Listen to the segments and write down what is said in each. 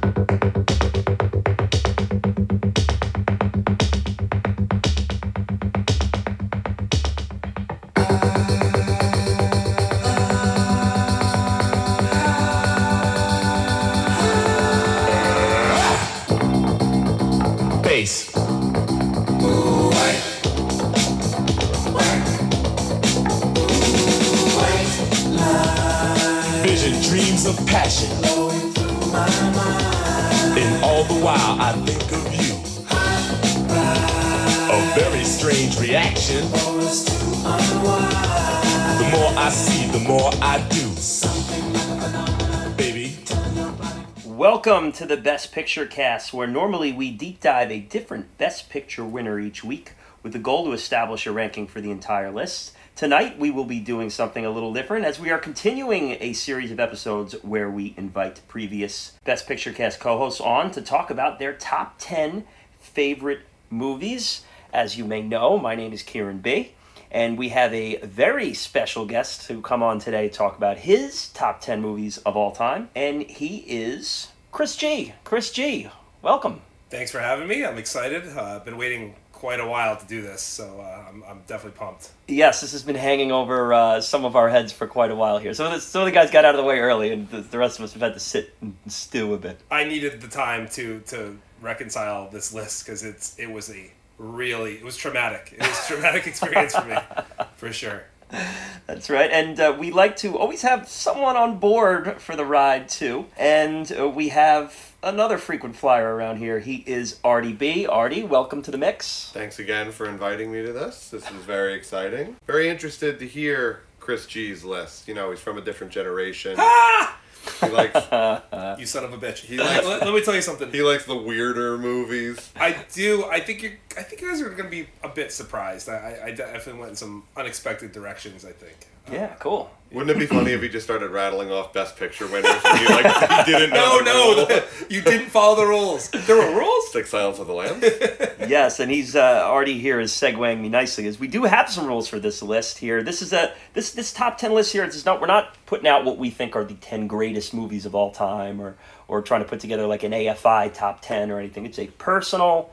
thank Welcome to the Best Picture cast, where normally we deep dive a different Best Picture winner each week with the goal to establish a ranking for the entire list. Tonight, we will be doing something a little different as we are continuing a series of episodes where we invite previous Best Picture cast co hosts on to talk about their top 10 favorite movies. As you may know, my name is Kieran B. And we have a very special guest to come on today to talk about his top 10 movies of all time. And he is Chris G. Chris G. Welcome. Thanks for having me. I'm excited. Uh, I've been waiting quite a while to do this, so uh, I'm, I'm definitely pumped. Yes, this has been hanging over uh, some of our heads for quite a while here. Some of, the, some of the guys got out of the way early, and the, the rest of us have had to sit and stew a bit. I needed the time to to reconcile this list because it's it was a really it was traumatic. It was a traumatic experience for me, for sure. That's right. And uh, we like to always have someone on board for the ride, too. And uh, we have another frequent flyer around here. He is Artie B. Artie, welcome to the mix. Thanks again for inviting me to this. This is very exciting. Very interested to hear Chris G's list. You know, he's from a different generation. He likes You son of a bitch. He likes- let, let me tell you something. he likes the weirder movies. I do. I think you. I think you guys are going to be a bit surprised. I, I, I definitely went in some unexpected directions. I think. Yeah, cool. Wouldn't it be funny if he just started rattling off Best Picture winners and he like he didn't know No, the no, rule? you didn't follow the rules. There were rules. Like Silence of the Lambs. yes, and he's uh, already here is segueing me nicely. As we do have some rules for this list here. This is a this this top ten list here. It's not we're not putting out what we think are the ten greatest movies of all time, or or trying to put together like an AFI top ten or anything. It's a personal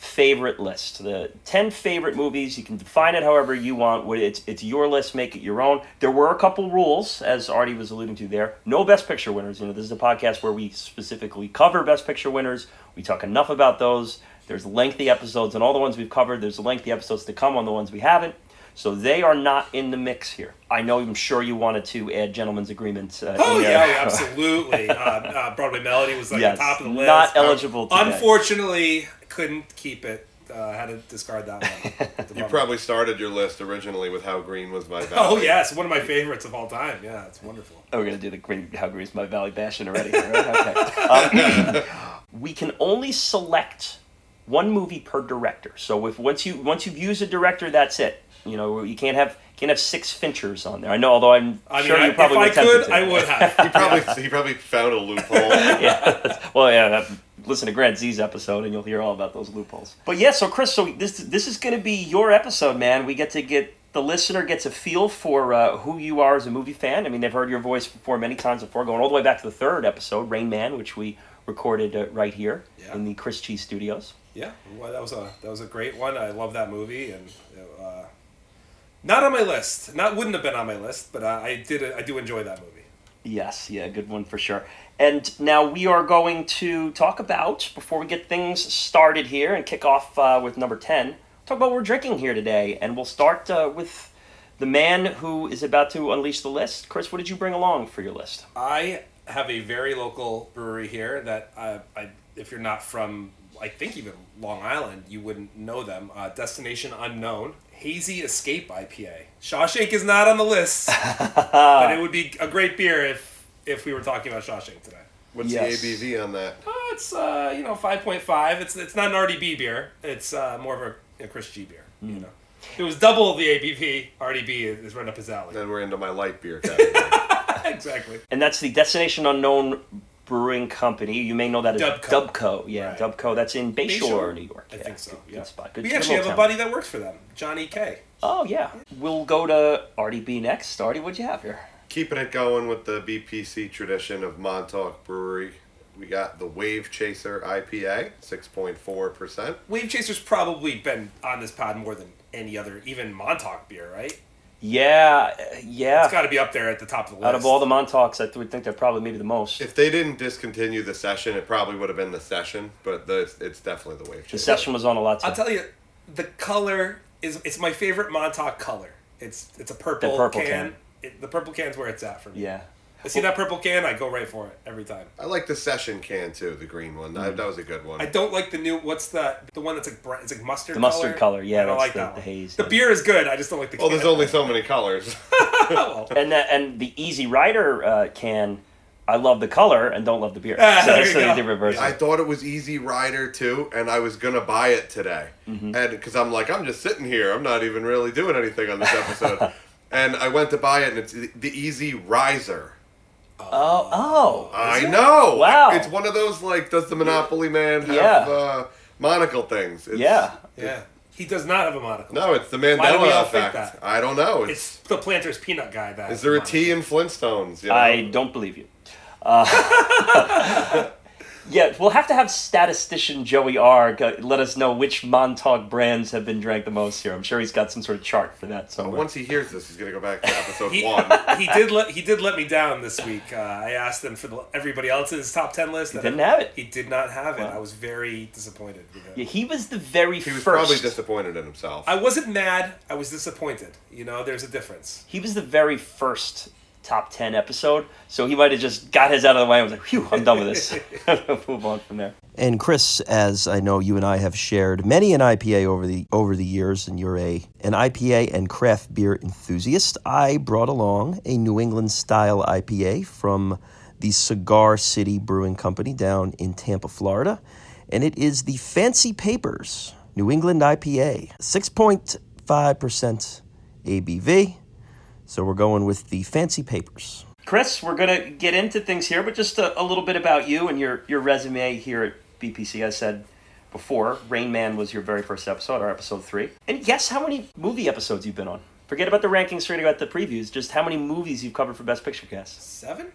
favorite list. The ten favorite movies. You can define it however you want. It's it's your list. Make it your own. There were a couple rules, as Artie was alluding to there. No Best Picture winners. You know, this is a podcast where we specifically cover Best Picture winners. We talk enough about those. There's lengthy episodes on all the ones we've covered. There's lengthy episodes to come on the ones we haven't. So they are not in the mix here. I know. I'm sure you wanted to add gentlemen's agreement. Uh, Oh yeah, yeah, absolutely. uh, uh, Broadway Melody was like Yes, the top of the list. not Um, eligible today. Unfortunately, couldn't keep it. Uh, had to discard that one. You probably started your list originally with How Green Was My Valley. Oh yes, one of my favorites of all time. Yeah, it's wonderful. Oh, we're gonna do the green how green's my valley bashing already. Right? Okay. Um, we can only select one movie per director. So if once you once you've used a director, that's it. You know you can't have can't have six Finchers on there. I know, although I'm I mean, sure I, you probably if I were tempted could, to. I would have. He probably he probably found a loophole. yeah. Well, yeah. That, listen to Grant Z's episode, and you'll hear all about those loopholes. But yeah, so Chris, so this this is going to be your episode, man. We get to get the listener gets a feel for uh, who you are as a movie fan. I mean, they've heard your voice before many times before, going all the way back to the third episode, Rain Man, which we recorded uh, right here Yeah. in the Chris G's Studios. Yeah, well, that was a that was a great one. I love that movie, and uh, not on my list. Not wouldn't have been on my list, but I, I did. I do enjoy that movie. Yes, yeah, good one for sure. And now we are going to talk about, before we get things started here and kick off uh, with number 10, talk about what we're drinking here today. And we'll start uh, with the man who is about to unleash the list. Chris, what did you bring along for your list? I have a very local brewery here that I, I if you're not from, I think even Long Island, you wouldn't know them. Uh, Destination Unknown Hazy Escape IPA. Shawshank is not on the list, but it would be a great beer if if we were talking about Shawshank today. What's Yes. the ABV on that? Uh, it's uh, you know five point five. It's it's not an Artie B beer. It's uh, more of a, a Chris G beer. You know, it was double the ABV. Artie B is right up his alley. Then we're into my light beer category. exactly. And that's the Destination Unknown Brewing Company. You may know that as Dubco. Dubco. Yeah, Right. Dubco. That's in Bayshore, Bayshore? New York. I Yeah, think so. Good, Yeah. good spot. Good, we actually have little a buddy that works for them, Johnny K. Oh, yeah. We'll go to Artie B next. Artie, what'd you have here? Keeping it going with the BPC tradition of Montauk Brewery. we got the Wave Chaser IPA, 6.4%. Wave Chaser's probably been on this pod more than any other, even Montauk beer, right? Yeah, yeah. It's got to be up there at the top of the list. Out of all the Montauk's, I th- would think they're probably maybe the most. If they didn't discontinue the session, it probably would have been the session, but the, it's definitely the Wave Chaser. the session was on a lot. I'll tell you, the color is it's my favorite Montauk color. It's it's a purple, purple can. can. It, the purple can's where it's at for me. Yeah. I see that purple can, I go right for it every time. I like the session can too, the green one. That, that was a good one. I don't like the new. What's the the one that's like br- it's like mustard. The mustard color, yeah, I don't that's like the- that the one. haze, The yeah. beer is good. I just don't like the. well, can. there's only so many colors. Well, And the, and the Easy Rider uh, can, I love the color and don't love the beer. Ah, so there that's you the go. the reverse. I thought it was Easy Rider too, and I was gonna buy it today, Mm-hmm. and because I'm like, I'm just sitting here, I'm not even really doing anything on this episode, and I went to buy it, and it's the the Easy Riser. Oh, oh. I know. Wow. It's one of those like, does the Monopoly man have Yeah. uh, monocle things? It's, yeah. yeah, he does not have a monocle. No, it's the Why do we Mandela all think effect. that? I don't know. It's, It's the Planters peanut guy. That is there a T in Flintstones? You know? I don't believe you. Uh, yeah, we'll have to have statistician Joey R. go- let us know which Montauk brands have been drank the most here. I'm sure he's got some sort of chart for that somewhere. Once he hears this, he's gonna go back to episode He, one. he did let he did let me down this week. Uh, I asked him for the, everybody else's top ten list. and didn't have it. He did not have it. Wow. I was very disappointed with it. Yeah, he was the very He was first. probably disappointed in himself. I wasn't mad. I was disappointed. You know, there's a difference. he was the very first top 10 episode. So he might have just got his out of the way and was like phew i'm done with this. Move on from there. And Chris, as I know you and I have shared many an IPA over the over the years, and you're a an IPA and craft beer enthusiast, I brought along a New England style IPA from the Cigar City Brewing Company down in Tampa, Florida, and it is the Fancy Papers New England IPA, six point five percent ABV. So we're going with the Fancy Papers. chris we're gonna get into things here but just a, a little bit about you and your your resume here at bpc i said before rain man was your very first episode or episode three and guess how many movie episodes you've been on forget about the rankings forget about the previews just how many movies you've covered for best picture cast Seven?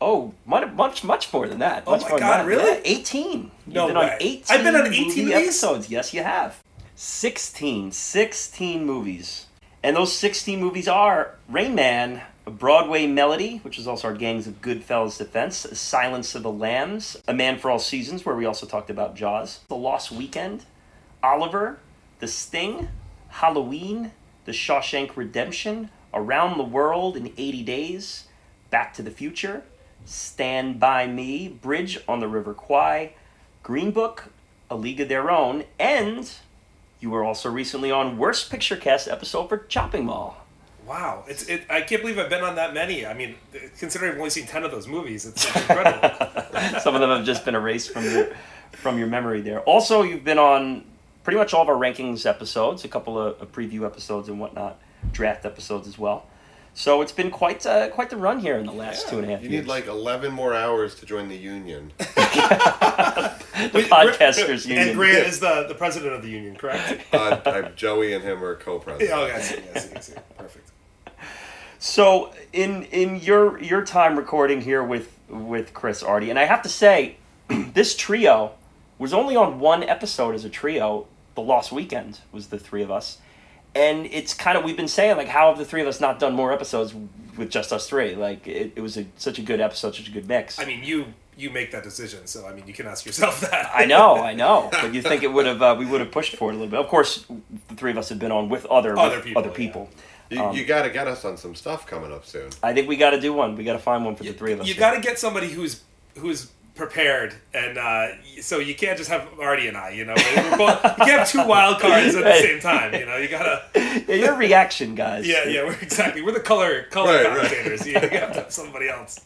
oh much much much more than that Oh much my more than God, that. really? Yeah, 18 No you've been way. on 18 I've been on 18 movie of these? episodes yes you have 16 16 movies and those 16 movies are rain man a broadway melody which is also our gangs of goodfellas defense silence of the lambs a man for all seasons where we also talked about jaws the lost weekend oliver the sting halloween the shawshank redemption around the world in 80 days back to the future stand by me bridge on the river kwai green book a league of their own and you were also recently on Worst Picture Cast episode for Chopping Mall. Wow, it's it. I can't believe I've been on that many. I mean, considering I've only seen ten of those movies, it's, it's incredible. Some of them have just been erased from your from your memory there. Also, you've been on pretty much all of our rankings episodes, a couple of, of preview episodes and whatnot, draft episodes as well. So it's been quite uh, quite the run here in the last two and a half you years. You need like 11 more hours to join the union. the podcasters union. and Grant is the the president of the union, correct? uh, I, Joey and him are co-presidents. Oh, I see, I see, I see. Perfect. So in in your your time recording here with with Chris Artie, and I have to say, this trio was only on one episode as a trio. The Lost Weekend was the three of us, and it's kind of we've been saying like, how have the three of us not done more episodes with just us three? Like it, it was a, such a good episode, such a good mix. I mean, you you make that decision, so I mean, you can ask yourself that. I know, I know, but you think it would have uh, we would have pushed for it a little bit. Of course, the three of us have been on with other Other with people, other yeah. You, Um, you got to get us on some stuff coming up soon. I think we got to do one. We got to find one for the three of us. You got to get somebody who's who's prepared, and uh, so you can't just have Artie and I. You know, We're both, you can't have two wild cards at the same time. You know, you gotta. yeah, you're reaction guys. Yeah, yeah, we're exactly. We're the color color Right, right. commentators. You, you have to have somebody else.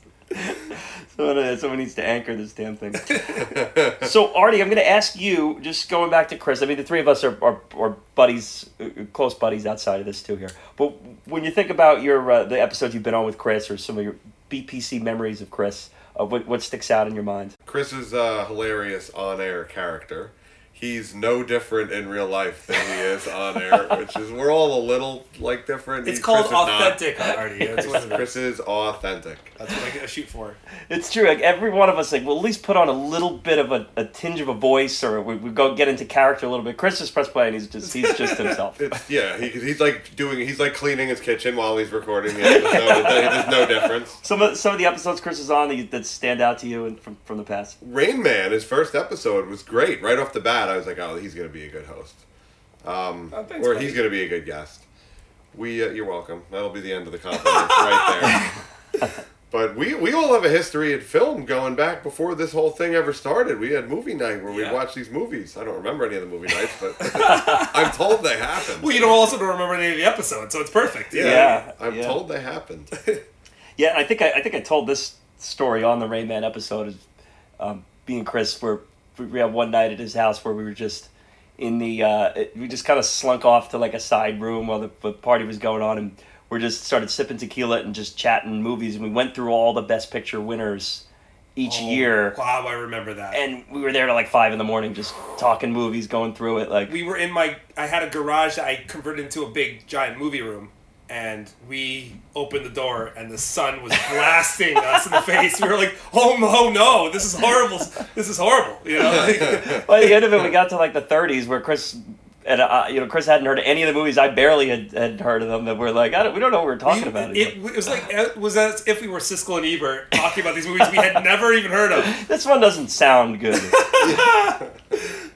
Someone, uh, someone needs to anchor this damn thing. so, Artie, I'm going to ask you, just going back to Chris. I mean, the three of us are, are, are buddies, uh, close buddies outside of this too here. But when you think about your uh, the episodes you've been on with Chris, or some of your BPC memories of Chris, uh, what what sticks out in your mind? Chris is a hilarious on-air character. He's no different in real life than he is on air, which is we're all a little like different. It's He- called Chris authentic, Artie. That's what it is. Chris is authentic. That's what I get a shoot for. It's true. Like every one of us, like, we'll at least put on a little bit of a, a tinge of a voice, or we, we go get into character a little bit. Chris just press play, and he's just he's just himself. It's, yeah, he, he's like doing. He's like cleaning his kitchen while he's recording the episode. There's no difference. Some of some of the episodes Chris is on that, that stand out to you and from from the past. Rain Man, his first episode was great. Right off the bat, I was like, oh, he's gonna be a good host, um, Oh, thanks, or buddy. he's gonna be a good guest. We, uh, you're welcome. That'll be the end of the compliment right there. But we, we all have a history in film going back before this whole thing ever started. We had movie night where we Yeah. watched these movies. I don't remember any of the movie nights, but I'm told they happened. Well, you don't also don't remember any of the episodes, so it's perfect. yeah, Yeah, I'm yeah. told they happened. Yeah, I think I, I think I told this story on the Rain Man episode. Is um, being Chris, where we had one night at his house where we were just in the uh, we just kind of slunk off to like a side room while the, the party was going on, and we just started sipping tequila and just chatting movies, and we went through all the Best Picture winners each year. Wow, I remember that. And we were there till like five in the morning, just talking movies, going through it. Like we were in my I had a garage that I converted into a big giant movie room and we opened the door and the sun was blasting us in the face. We were like, "Oh no, no, this is horrible! This is horrible!" You know, by the end of it, we got to like the 30s where Chris and uh, you know Chris hadn't heard of any of the movies. I barely had, had heard of them. That we're like, I don't, we don't know what we're talking about. it, it was like it was as if we were Siskel and Ebert talking about these movies we had never even heard of. This one doesn't sound good.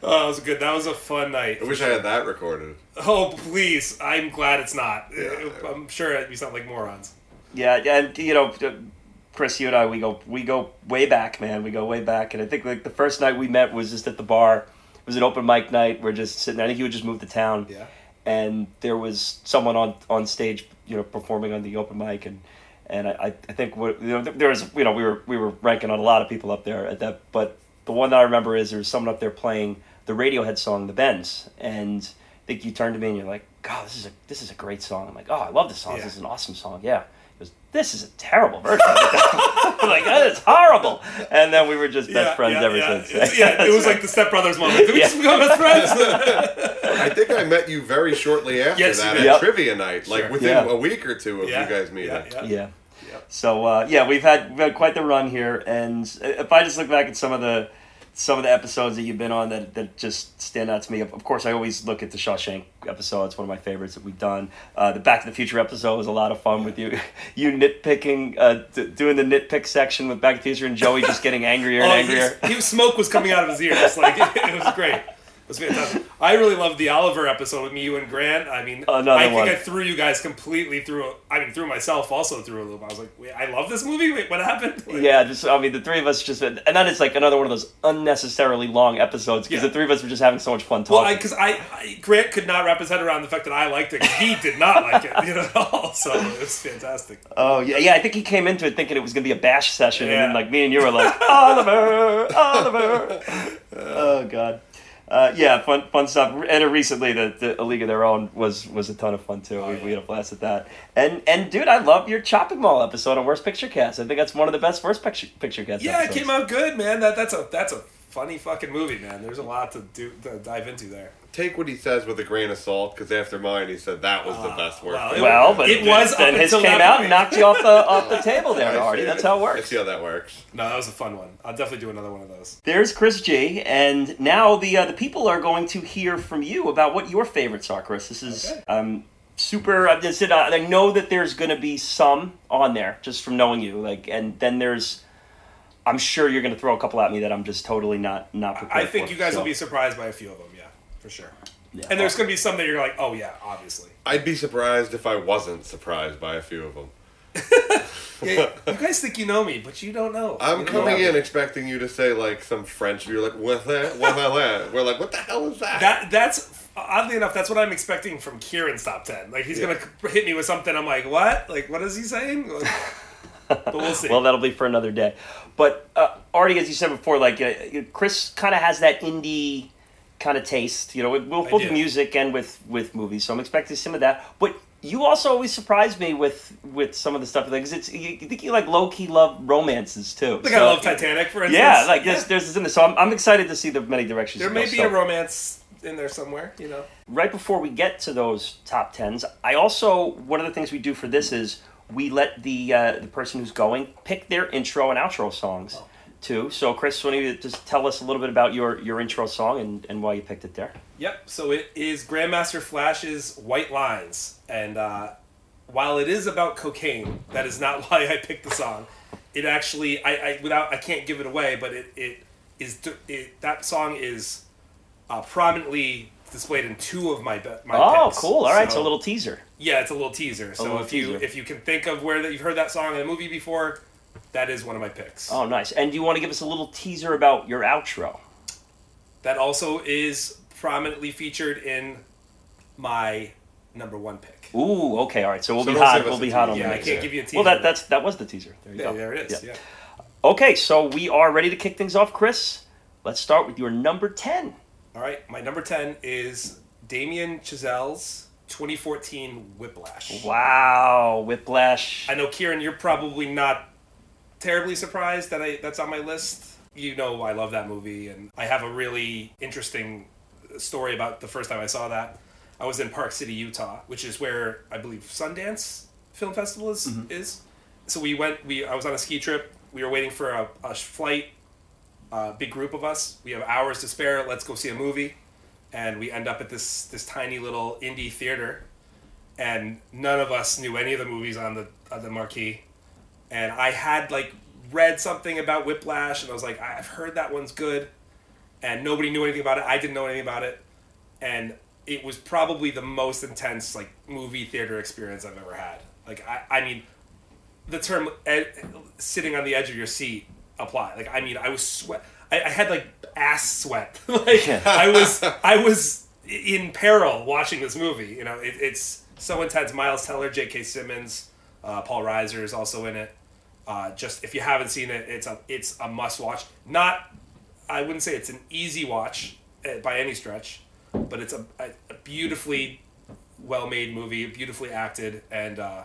Oh, it was good. That was a fun night. I wish I had that recorded. Oh, please! I'm glad it's not. Yeah. Uh, I'm sure we sound like morons. yeah, and you know, uh, Chris, you and I, we go we go way back, man. We go way back, and I think like the first night we met was just at the bar. It was an open mic night. We're just sitting. There. I think you had just move to town. Yeah. and there was someone on on stage, you know, performing on the open mic, and and I, I think what you know there was you know we were we were ranking on a lot of people up there at that, but the one that I remember is there was someone up there playing the Radiohead song "The Bends," and I think you turned to me and you're like, "God, this is a this is a great song." I'm like, "Oh, I love this song. Yeah. This is an awesome song." Yeah. He goes, This is a terrible version. I'm like, that is horrible. And then we were just best friends ever yeah. since. It's- yeah, it was like the stepbrothers moment. Did we Yeah. just become best friends? I think I met you very shortly after Yes, that at. Yep. trivia night, like Sure. within Yeah. a week or two of Yeah, you guys meeting. yeah, yeah. yeah. Yep. So uh, yeah, we've had we've had quite the run here, and if I just look back at some of the some of the episodes that you've been on that, that just stand out to me. Of course, I always look at the Shawshank episode. It's one of my favorites that we've done. Uh, the Back to the Future episode was a lot of fun with you. You nitpicking, uh, d- doing the nitpick section with Back to the Future, and Joey just getting angrier and Oh, angrier. He was smoke was coming out of his ears. Like it, it was great. Was fantastic. I really loved the Oliver episode with me, you, and Grant. I mean, Another I think one. I threw you guys completely through. A, I mean, threw myself also through a loop. I was like, Wait, I love this movie. Wait, what happened? Like, Yeah, just I mean the three of us just and then it's like another one of those unnecessarily long episodes because Yeah. the three of us were just having so much fun talking. Well, because I, I, Grant could not wrap his head around the fact that I liked it. He did not like it, you know, at all. So it was fantastic. Oh yeah, yeah. I think he came into it thinking it was gonna be a bash session, and then like me and you were like Oliver, Oliver. oh god. Uh, yeah, fun, fun stuff. And recently, the, the A League of Their Own was was a ton of fun too. we, Oh, yeah. we had a blast at that. And and dude, I love your Chopping Mall episode of Worst Picture Cast. I think that's one of the best Worst Picture Picture Cast. Yeah, it came out good, man. That that's a that's a funny fucking movie, man. There's a lot to do to dive into there. Take what he says with a grain of salt, because after mine, he said that was the best work. well, it- Well, but It was then up his came out and knocked you off the off the table there, Artie. That's how it works. I see how that works. No, that was a fun one. I'll definitely do another one of those. There's Chris G, and now the uh, the people are going to hear from you about what your favorites are, Chris. This is Okay. um super. I just said uh, I know that there's going to be some on there just from knowing you, like, and then there's. I'm sure you're going to throw a couple at me that I'm just totally not not prepared for I think for, you guys so- will be surprised by a few of them. Yeah, for sure. Yeah. And there's gonna be some that you're like, oh yeah, obviously. I'd be surprised if I wasn't surprised by a few of them. Yeah, you guys think you know me, but you don't know. I'm don't coming know. in expecting you to say like some French. You're like, what that? What that? We're like, what the hell is that? That that's oddly enough, that's what I'm expecting from Kieran's top ten. Like he's Yeah. gonna hit me with something. I'm like, what? Like what is he saying? Like, but we'll see. Well, that'll be for another day. But uh, Artie, as you said before, like uh, Chris kind of has that indie kind of taste, you know, with, both music and with with movies. So I'm expecting some of that. But You also always surprise me with with some of the stuff because it's you, you think you like low key love romances too. Like I love Titanic, for instance. Yeah, like there's there's in this. So I'm, I'm excited to see the many directions. there may be So- a romance in there somewhere. You know. right before we get to those top tens, I also one of the things we do for this is we let the uh, the person who's going pick their intro and outro songs too. So Chris, why don't you just tell us a little bit about your your intro song and, and why you picked it there? Yep. So it is Grandmaster Flash's White Lines, and uh, while it is about cocaine, that is not why I picked the song. It actually, I, I without, I can't give it away, but it it is it, that song is uh, prominently displayed in two of my be- my Oh, picks. cool! All right, so, a little teaser. yeah, it's a little teaser. So little if you if you can think of where that you've heard that song in a movie before, that is one of my picks. Oh, nice. And do you want to give us a little teaser about your outro? That also is prominently featured in my number one pick. Ooh, okay, all right. So we'll So be hot. We'll be hot on the Yeah, I can't give you a teaser. Well, that that's that was the teaser. There you Yeah, go. there it is. Yeah. Okay, so we are ready to kick things off, Chris. Let's start with your number ten. All right, my number 10 is Damien Chazelle's 2014 Whiplash. Wow, Whiplash. I know, Kieran, you're probably not terribly surprised that I that's on my list. You know, I love that movie, and I have a really interesting story about the first time I saw that. I was in Park City, Utah, which is where I believe Sundance Film Festival is. Mm-hmm. is. So we went. We I was on a ski trip. We were waiting for a, a flight. A big group of us. We have hours to spare. Let's go see a movie, and we end up at this this tiny little indie theater, and none of us knew any of the movies on the on the marquee, and I had like read something about Whiplash, and I was like, I've heard that one's good, and nobody knew anything about it. I didn't know anything about it, and it was probably the most intense like movie theater experience I've ever had. Like I, I mean, the term ed, sitting on the edge of your seat apply. Like I mean, I was sweat. I, I had like ass sweat. like I was, I was in peril watching this movie. You know, it, it's so intense. Miles Teller, J.K. Simmons, uh, Paul Reiser is also in it. Uh, just if you haven't seen it, it's a it's a must watch. Not, I wouldn't say it's an easy watch uh, by any stretch, but it's a, a, a beautifully well made movie, beautifully acted, and uh,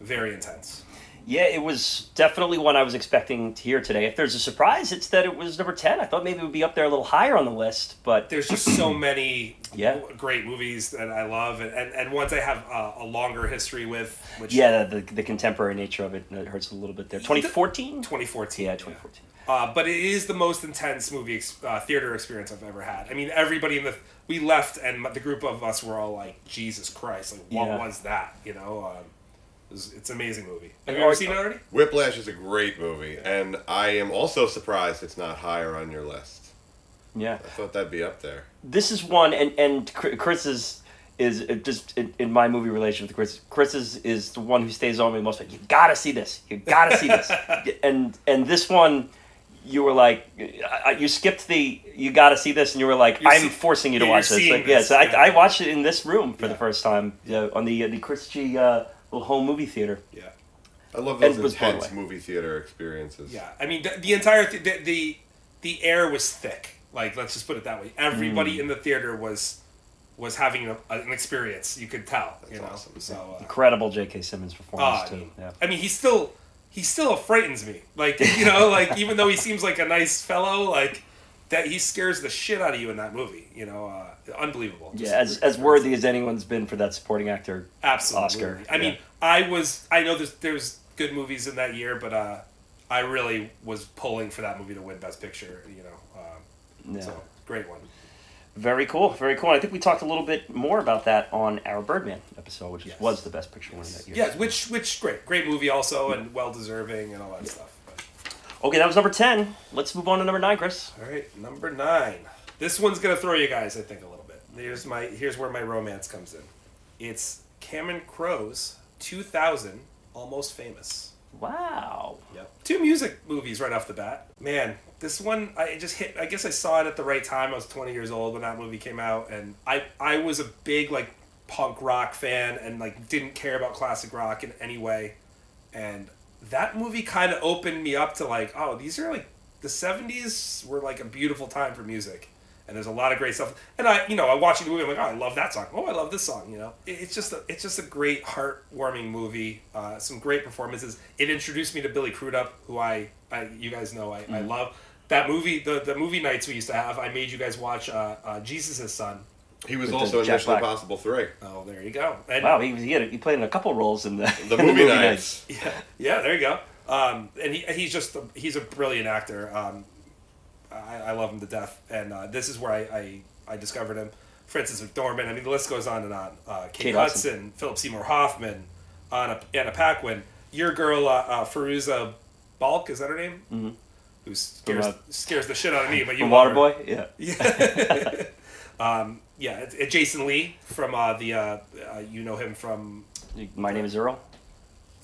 very intense. Yeah, it was definitely one I was expecting to hear today. If there's a surprise, it's that it was number 10. I thought maybe it would be up there a little higher on the list, but there's just so many Yeah. great movies that I love, and, and, and ones I have uh, a longer history with, which yeah, the, the contemporary nature of it, it hurts a little bit there. 2014? 2014. Yeah, 2014. Uh, but it is the most intense movie ex- uh, theater experience I've ever had. I mean, everybody in the we left, and the group of us were all like, "Jesus Christ! Like, what Yeah. was that?" You know, um, it was, it's an amazing movie. Have And you ever seen it already? Whiplash is a great movie, and I am also surprised it's not higher on your list. Yeah. I thought that'd be up there. this is one and and Chri- Chris is is uh, just in, in my movie relation with Chris. Chris is, is the one who stays on me most. Like, you gotta see this. You gotta see this. and and this one, you were like, I- I- you skipped the you gotta see this, and you were like, You're I'm see- forcing you to yeah, watch this. seeing Like, yeah, so I. I watched it in this room for the first time on the uh, the Chris G uh, little home movie theater. Yeah. I love those was intense away. movie theater experiences. Yeah, I mean the, the entire th- the, the the air was thick. Like let's just put it that way. Everybody Mm. in the theater was was having a, an experience. You could tell. you know, awesome. so. Uh, Incredible J.K. Simmons performance I too. mean, Yeah. I mean, he still he still frightens me. Like you know, like even though he seems like a nice fellow, like that he scares the shit out of you in that movie. You know, uh, unbelievable. Just Yeah, as, as worthy as anyone's been for that supporting actor. absolutely. Oscar, I mean. I was. I know there's there's good movies in that year, but uh, I really was pulling for that movie to win Best Picture. You know, um, Yeah. so great one. Very cool, very cool. I think we talked a little bit more about that on our Birdman episode, which Yes. was the best picture winner that year. Yeah, which which great great movie also and well deserving and all that stuff. Okay, that was number ten. Let's move on to number nine, Chris. all right, number nine. This one's gonna throw you guys, I think, a little bit. Here's my here's where my romance comes in. It's Cameron Crowe's 2000 Almost Famous. Wow. Yep. Two music movies right off the bat. Man, this one I just hit. I guess I saw it at the right time. I was 20 years old when that movie came out, and I I was a big like punk rock fan and like didn't care about classic rock in any way, and that movie kind of opened me up to like oh these are like the 70s were like a beautiful time for music, and there's a lot of great stuff. And I, you know, I'm watching the movie. I'm like, oh, I love that song. Oh, I love this song. You know, it's just a, it's just a great heartwarming movie. Uh, some great performances. It introduced me to Billy Crudup, who I, I you guys know I, I love. That movie, the the movie nights we used to have. I made you guys watch uh, uh, Jesus' Son. He was also in Jack Mission Black. Impossible 3. Oh, there you go. And Wow, he, he, had a, he played in a couple roles in the, The in movie, nights. Yeah, yeah, there you go. Um, and he, he's just a, he's a brilliant actor. Um, I, I love him to death, and uh, this is where I, I, I discovered him. Frances McDormand. I mean, the list goes on and on. Uh, Kate, Kate Hudson, Hudson. Philip Seymour Hoffman, Anna, Anna Paquin. Your girl, uh, uh, Fairuza Balk, is that her name? Mm-hmm. Who scares From, uh, scares the shit out of me, but you from love her. Waterboy. Yeah. Yeah. um, yeah, Jason Lee from uh, the uh, uh, you know him from My name is Earl.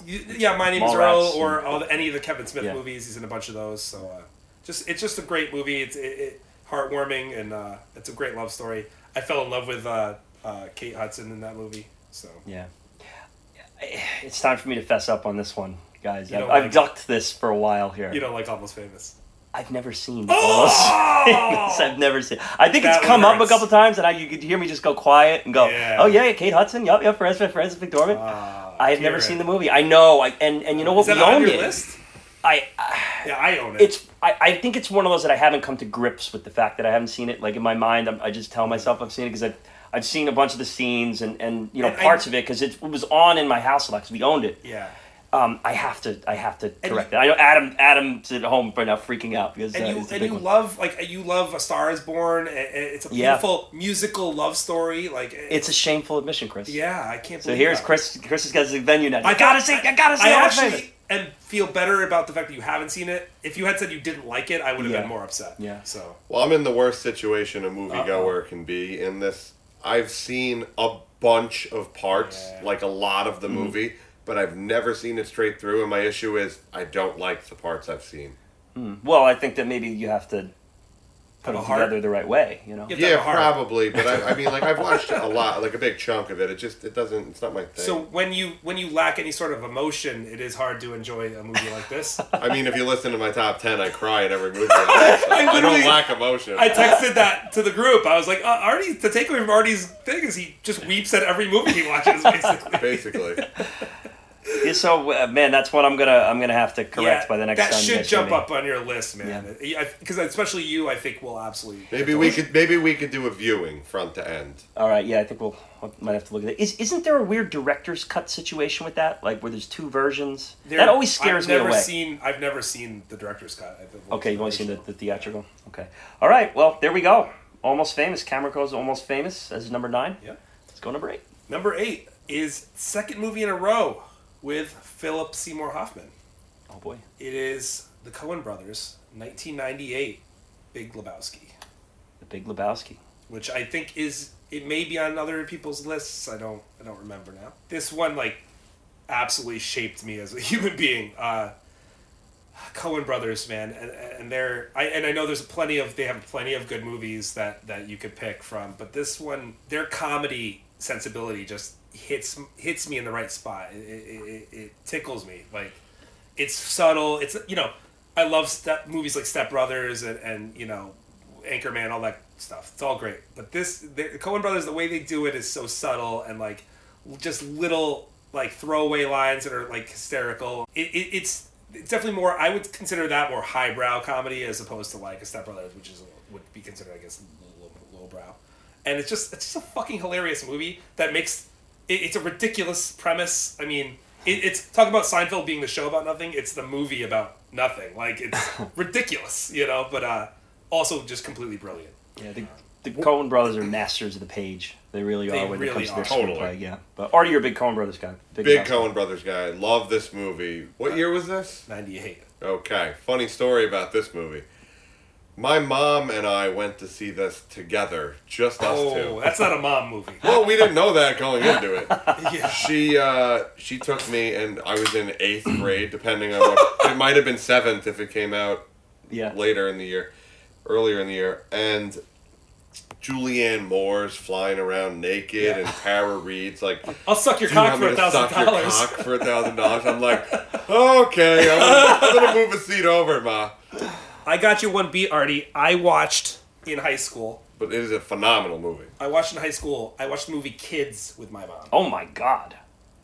you- yeah, my name is Earl, or and- all the, any of the Kevin Smith Yeah. movies. He's in a bunch of those. So, uh, just it's just a great movie. It's it, it, heartwarming and uh, it's a great love story. I fell in love with uh, uh, Kate Hudson in that movie. So Yeah. It's time for me to fess up on this one, guys. I've, don't I've ducked this for a while here. you don't like Almost Famous. I've never seen Oh! I've never seen. I think That it's come up a hurts. couple times, and I you could hear me just go quiet and go, Yeah. "Oh yeah, yeah, Kate Hudson. Yup, yup. Frances Frances McDormand." Uh, I have never seen the movie. I know. I and and you know what? Is we on owned it. list? I, I Yeah, I own it. it's I, I think it's one of those that I haven't come to grips with the fact that I haven't seen it. Like in my mind, I'm, I just tell myself I've seen it because I've I've seen a bunch of the scenes and and you know And I- parts of it because it, was on in my house a lot because we owned it. yeah. Um, I have to I have to correct you- it. I know Adam Adam's at home right now freaking out because and uh, you it's and you one. love like you love A Star Is Born. and- and It's a Yeah. beautiful musical love story. Like It's a shameful admission, Chris. yeah, I can't. So believe here's that. Chris. Chris has got his venue now. I gotta see. I gotta see. I actually Famous. and feel better about the fact that you haven't seen it. If you had said you didn't like it, I would have Yeah. been more upset. Yeah. So Well, I'm in the worst situation a moviegoer can be in this. I've seen a bunch of parts, Yeah. like a lot of the Mm-hmm. movie, but I've never seen it straight through. And my issue is I don't like the parts I've seen. Hmm. Well, I think that maybe you have to put Have a them heart? together the right way. You know. Yeah. It's Yeah, like a heart. probably, but I, I mean, like I've watched a lot, like a big chunk of it. It just it doesn't. It's not my thing. so when you when you lack any sort of emotion, it is hard to enjoy a movie like this. I mean, if you listen to my top ten, I cry at every movie. I, watch, so I, literally- don't lack emotion. I texted that to the group. I was like, uh, Artie, the takeaway from Artie's thing is he just weeps at every movie he watches, basically. basically. Yeah, so uh, man, that's what I'm gonna I'm gonna have to correct Yeah, by the next that time. you should jump me. up on your list, man. Because especially you, I think will absolutely. Maybe we could maybe we could do a viewing front to end. All right, yeah, I think we'll, we might have to look at it. Is isn't there a weird director's cut situation with that? Like where there's two versions? There- that always scares I've me never away. Seen, I've never seen the director's cut. Okay, you've only seen the, the theatrical. Okay, all right. Well, there we go. Almost famous. Cameron Crowe's almost famous as number nine. Yeah. Let's go number eight. Number eight is second movie in a row with Philip Seymour Hoffman. Oh boy. It is the Coen Brothers, 1998, Big Lebowski, The Big Lebowski. which I think is it may be on other people's lists. I don't I don't remember now. This one like absolutely shaped me as a human being. Uh, Coen Brothers, man, and, and they're I and I know there's plenty of they have plenty of good movies that that you could pick from, but this one their comedy sensibility just hits hits me in the right spot. It, it, it, tickles me like it's subtle. It's you know I love step movies like Step Brothers and and you know Anchorman, all that stuff. It's all great, but this the Coen Brothers, the way they do it is so subtle and like just little like throwaway lines that are like hysterical. It, it, it's it's definitely more. I would consider that more highbrow comedy as opposed to like a Step Brothers, which is would be considered, I guess, low, lowbrow. And it's just it's just a fucking hilarious movie that makes it, it's a ridiculous premise. I mean, it, it's talk about Seinfeld being the show about nothing. It's the movie about nothing. Like it's ridiculous, you know, but uh, also just completely brilliant. Yeah, the, the Coen brothers are masters of the page. They really They are when really it comes to their Totally. screenplay. Yeah, but Artie, you're a big Coen brothers guy. Big Lebowski. Coen Brothers guy. Love this movie. What year was this? Ninety eight. Okay, funny story about this movie. My mom and I went to see this together, just us Oh, two. that's not a mom movie. Well, we didn't know that going into it. yeah. She uh, she took me, and I was in eighth grade, depending on what. It might have been seventh if it came out Yeah. later in the year, earlier in the year, and Julianne Moore's flying around naked, Yeah. and Tara Reid's like, I'll suck your cock want for me a to thousand suck your dollars. cock for a thousand dollars?" I'm like, "Okay, I'm gonna, I'm gonna move a seat over, ma." I got you one beat, Artie. I watched in high school. But it is a phenomenal movie. I watched in high school. I watched the movie Kids with my mom. Oh my god.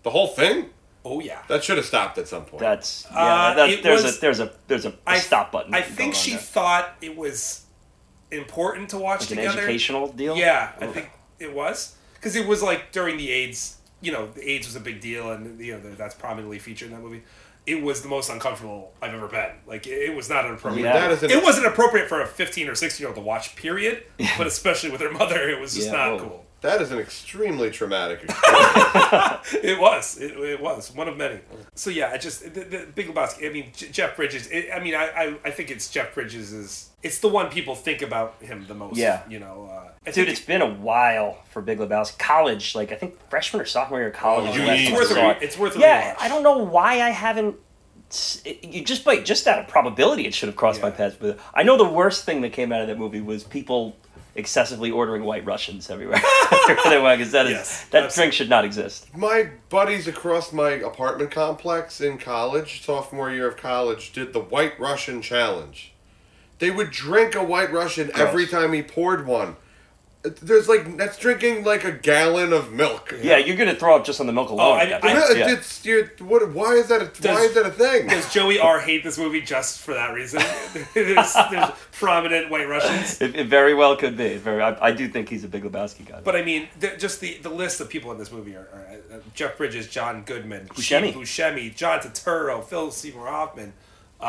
The whole thing Oh yeah. that should have stopped at some point. That's yeah. Uh, that, there's was- a there's a there's a, a I stop button. I think she there. thought it was important to watch like an together. educational deal. Yeah, I think it was because it was like during the AIDS. You know, the AIDS was a big deal, and you know that's prominently featured in that movie. It was the most uncomfortable I've ever been. Like it, was not an appropriate. Yeah. That is an It wasn't appropriate for a fifteen or sixteen year old to watch. Period. But especially with her mother, it was just Yeah, not cool. That is an extremely traumatic experience. It was. It, it was one of many. So yeah, I just the, the Big Lebowski. I mean, J- Jeff Bridges. It, I mean, I, I I think it's Jeff Bridges is. It's the one people think about him the most. Yeah. You know. Uh, I Dude, think it's been a while for Big Lebowski. College, like I think freshman or sophomore year of college. Oh, is you the last need time it's worth I a saw re- it. it's worth a Yeah, rewatch. I don't know why I haven't. it- You just by just out of probability, it should have crossed my path. But I know the worst thing that came out of that movie was people excessively ordering White Russians everywhere. Because that is Yes, that drink should not exist. my buddies across my apartment complex in college, sophomore year of college, did the White Russian challenge. They would drink a White Russian every time he poured one. There's like that's drinking like a gallon of milk. Yeah, you're gonna throw up just on the milk alone. Oh, I- at I- that. Yeah, Yeah. It's you're, what? Why is that? A, why Does- is that a thing? Does Joey R hate this movie just for that reason? there's, there's prominent White Russians. It, it very well could be. It Very, I, I do think he's a Big Lebowski guy. But I mean, the, just the, the list of people in this movie are, are uh, Jeff Bridges, John Goodman, Buscemi. Steve Buscemi, John Turturro, Phil Seymour Hoffman. Uh,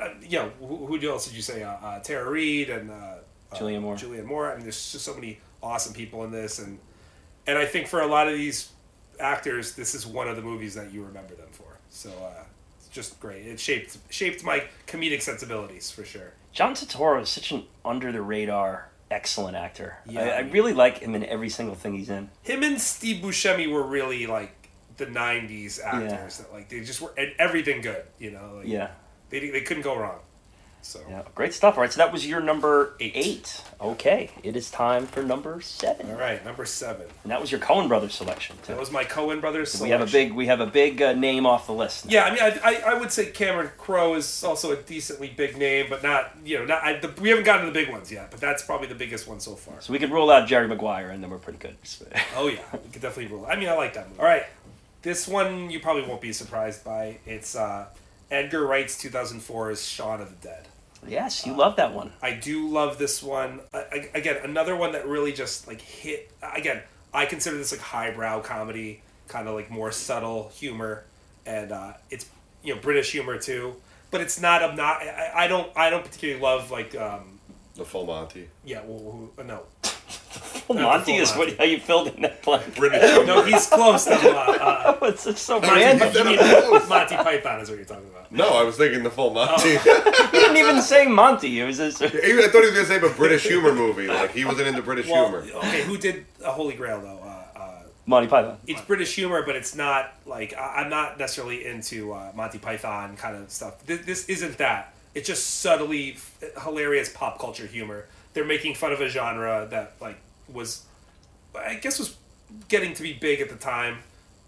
uh, you know, who, who else did you say? Uh, uh, Tara Reid and uh, uh, Julianne Moore. Julianne Moore. I mean, there's just so many awesome people in this, and and I think for a lot of these actors, this is one of the movies that you remember them for. So uh, it's just great. It shaped shaped my comedic sensibilities for sure. John Turturro is such an under the radar, excellent actor. Yeah. I, I really like him in every single thing he's in. him and Steve Buscemi were really like the '90s actors that like they just were and everything good, you know. Like, Yeah. they they couldn't go wrong. So Yeah, great stuff. All right, so that was your number Eight. eight. Okay, it is time for number seven, all right, number seven. and that was your Coen Brothers selection too. That was my Coen brothers. selection. we have a big we have a big uh, name off the list. now. Yeah, I mean, I, I, I would say Cameron Crowe is also a decently big name, but not you know not I, the, we haven't gotten to the big ones yet, but that's probably the biggest one so far. So we could rule out Jerry Maguire, and then we're pretty good. Oh yeah, we could definitely rule. I mean, I like that movie. All right, this one you probably won't be surprised by. It's uh, Edgar Wright's 2004's Shaun of the Dead. Yes, you love that one. I do love this one. I, I- again, another one that really just like hit. Again, I consider this like highbrow comedy, kind of like more subtle humor, and uh, it's you know British humor too. But it's not. I'm not. I, I don't. I don't particularly love like. um the full Monty. Yeah. Well, who, uh, no. Well, the Monty full is what how you filled in that blank. British. No, he's close. Though. Uh, uh, it's just so Monty, random. you mean. Monty Python is what you're talking about. No, I was thinking the full Monty. Oh. He didn't even say Monty. It was just, Even- I thought he was gonna say a British humor movie. Like he wasn't into British Well, humor. okay. Who did a Holy Grail though? Uh, uh, Monty Python. it's British humor, but it's not like I, I'm not necessarily into uh, Monty Python kind of stuff. This, this isn't that. It's just subtly f- hilarious pop culture humor. They're making fun of a genre that like was, I guess, was getting to be big at the time,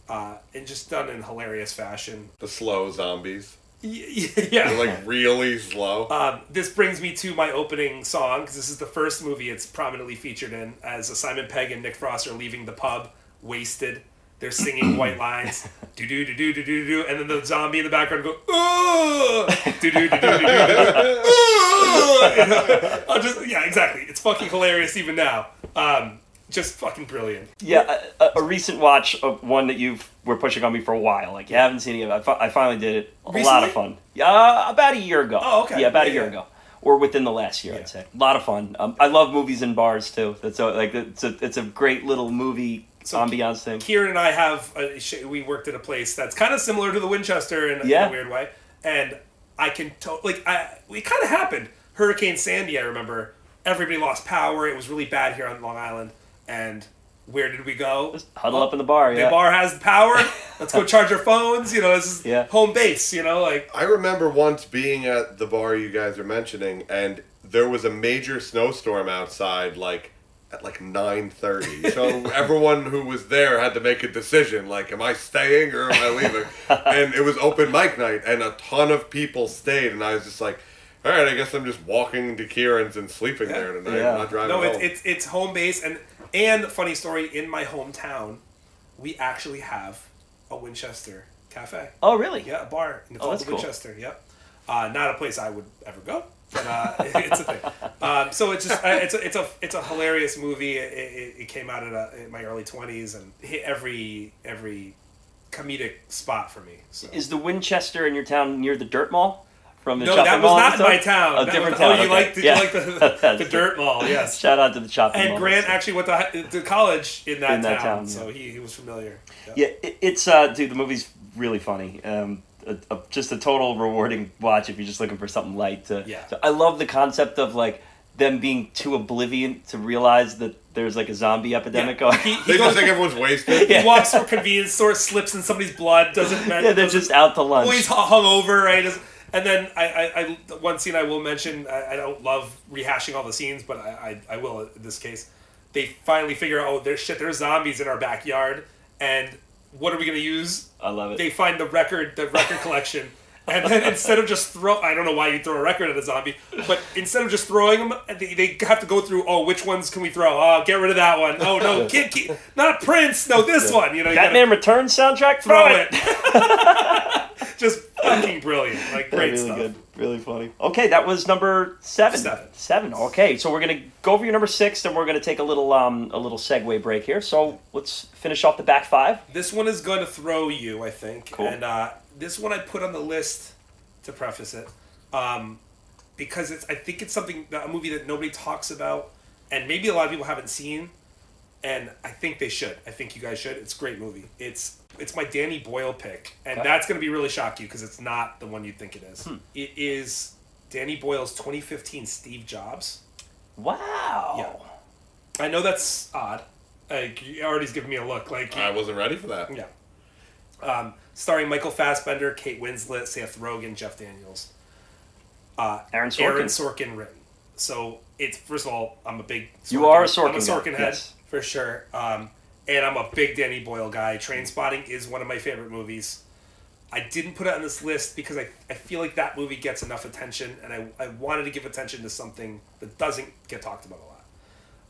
uh, and just done in hilarious fashion. The slow zombies. Y- yeah. They're like really slow. Um, this brings me to my opening song because this is the first movie it's prominently featured in. As Simon Pegg and Nick Frost are leaving the pub, wasted. They're singing white lines, do do do do do do do, and then the zombie in the background go, oh, do do do do do do. I'm just yeah, exactly. It's fucking hilarious even now. Um, just fucking brilliant. Yeah, a, a- a recent watch of one that you've were pushing on me for a while. Like you haven't seen it. I, fi- I finally did it. A lot of fun. Yeah, uh, about a year ago. Oh, okay. Yeah, about Yeah, a year yeah. ago, or within the last year, Yeah. I'd say. A lot of fun. Um, I love movies in bars too. That's so, like it's a it's a great little movie So- ambiance thing. Kieran and I have a, we worked at a place that's kind of similar to the Winchester in, in a weird way, and I can to- like I it kind of happened. Hurricane Sandy, I remember. Everybody lost power. It was really bad here on Long Island, and where did we go? Just huddle up in the bar. The bar has the power. Let's go charge our phones. You know, this is Yeah. home base. You know, like I remember once being at the bar you guys are mentioning, and there was a major snowstorm outside, like at like nine thirty. So everyone who was there had to make a decision, like, am I staying or am I leaving? and it was open mic night, and a ton of people stayed, and I was just like, all right, I guess I'm just walking to Kieran's and sleeping there tonight. Yeah. I'm not driving No, it's, home. it's it's home base and and funny story in my hometown, we actually have a Winchester cafe. Oh, really? Yeah, a bar in Oh, called that's the cool. Winchester. Yep. Uh, not a place I would ever go, but uh, it's a thing. Um, so it's just uh, it's a, it's a it's a hilarious movie. It, it, it came out a, in my early twenties and hit every every comedic spot for me. So. Is the Winchester in your town near the Dirt Mall? From the no, shopping that was mall not in my town. A That different was- town. Oh, you okay. like Yeah. you like the, the dirt mall? Yes. Shout out to the shopping And mall. Grant actually went to, to college in that In that town, town, so yeah. he, he was familiar. Yeah. Yeah, it, it's uh, dude, the movie's really funny. Um, a, a, just a total rewarding watch if you're just looking for something light. To, Yeah. to- I love the concept of like them being too oblivion to realize that there's like a zombie epidemic Yeah. going. He, they he, just think everyone's wasted. Yeah. he walks to a convenience store, slips in somebody's blood, doesn't matter. yeah, they're just out to lunch. Oh, he's hu- hung over, right? And then I, I, I, one scene I will mention. I, I don't love rehashing all the scenes, but I, I, I will in this case. They finally figure out, oh, there's shit. There's zombies in our backyard, and what are we gonna use? I love it. They find the record, the record collection, and then instead of just throw, I don't know why you throw a record at a zombie, but instead of just throwing them, they, they have to go through. Oh, which ones can we throw? Oh, get rid of that one. Oh no, kid, kid, not Prince. No, this one. You know, you Batman Returns soundtrack. throw Throw it. just fucking brilliant, like great really stuff. good, really funny. Okay, that was number seven. Seven. Seven. Okay, so we're gonna go over your number six, and we're gonna take a little um a little segue break here. So let's finish off the back five. This one is going to throw you, I think. Cool. And uh, this one I put on the list to preface it, um, because it's I think it's something that, a movie that nobody talks about, and maybe a lot of people haven't seen, and I think they should. I think you guys should. It's a great movie. It's it's my Danny Boyle pick, and Okay. that's going to be really shock you because it's not the one you think it is. Hmm. It is Danny Boyle's 2015 Steve Jobs. Wow. Yeah. I know that's odd. Like, you Artie's giving me a look. Like I wasn't ready for that. Yeah. Um, starring Michael Fassbender, Kate Winslet, Seth Rogen, Jeff Daniels. Uh, Aaron Sorkin. Aaron Sorkin written. So it's first of all, I'm a big. Sorkin, You are a I'm Sorkin a Sorkin guy, head yes. For sure. Um, and I'm a big Danny Boyle guy. Trainspotting is one of my favorite movies. I didn't put it on this list because I, I feel like that movie gets enough attention, and I, I wanted to give attention to something that doesn't get talked about a lot.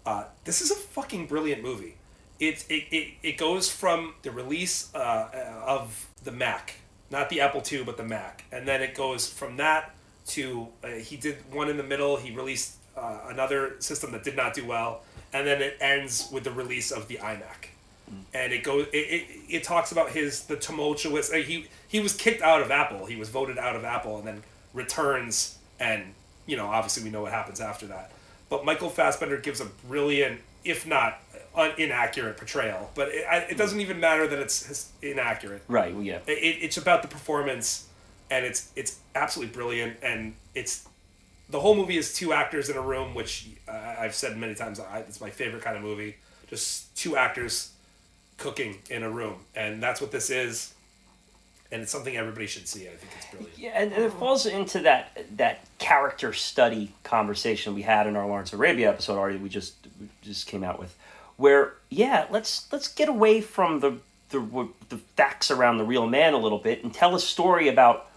Uh, this is a fucking brilliant movie. It, it, it, it goes from the release uh, of the Mac, not the Apple II, but the Mac. And then it goes from that to uh, he did one in the middle. He released uh, another system that did not do well. And then it ends with the release of the iMac. And it goes. It, it, it talks about his the tumultuous. Uh, he he was kicked out of Apple. He was voted out of Apple, and then returns. And you know, obviously, we know what happens after that. But Michael Fassbender gives a brilliant, if not un- inaccurate, portrayal. But it, it doesn't even matter that it's his- inaccurate. Right. Well, yeah. It, it's about the performance, and it's it's absolutely brilliant. And it's the whole movie is two actors in a room, which uh, I've said many times. I, it's my favorite kind of movie. Just two actors cooking in a room, and that's what this is. And it's something everybody should see. I think it's brilliant. Yeah, and, and it falls into that that character study conversation we had in our Lawrence Arabia episode already. We just we just came out with, where yeah, let's let's get away from the the the facts around the real man a little bit and tell a story about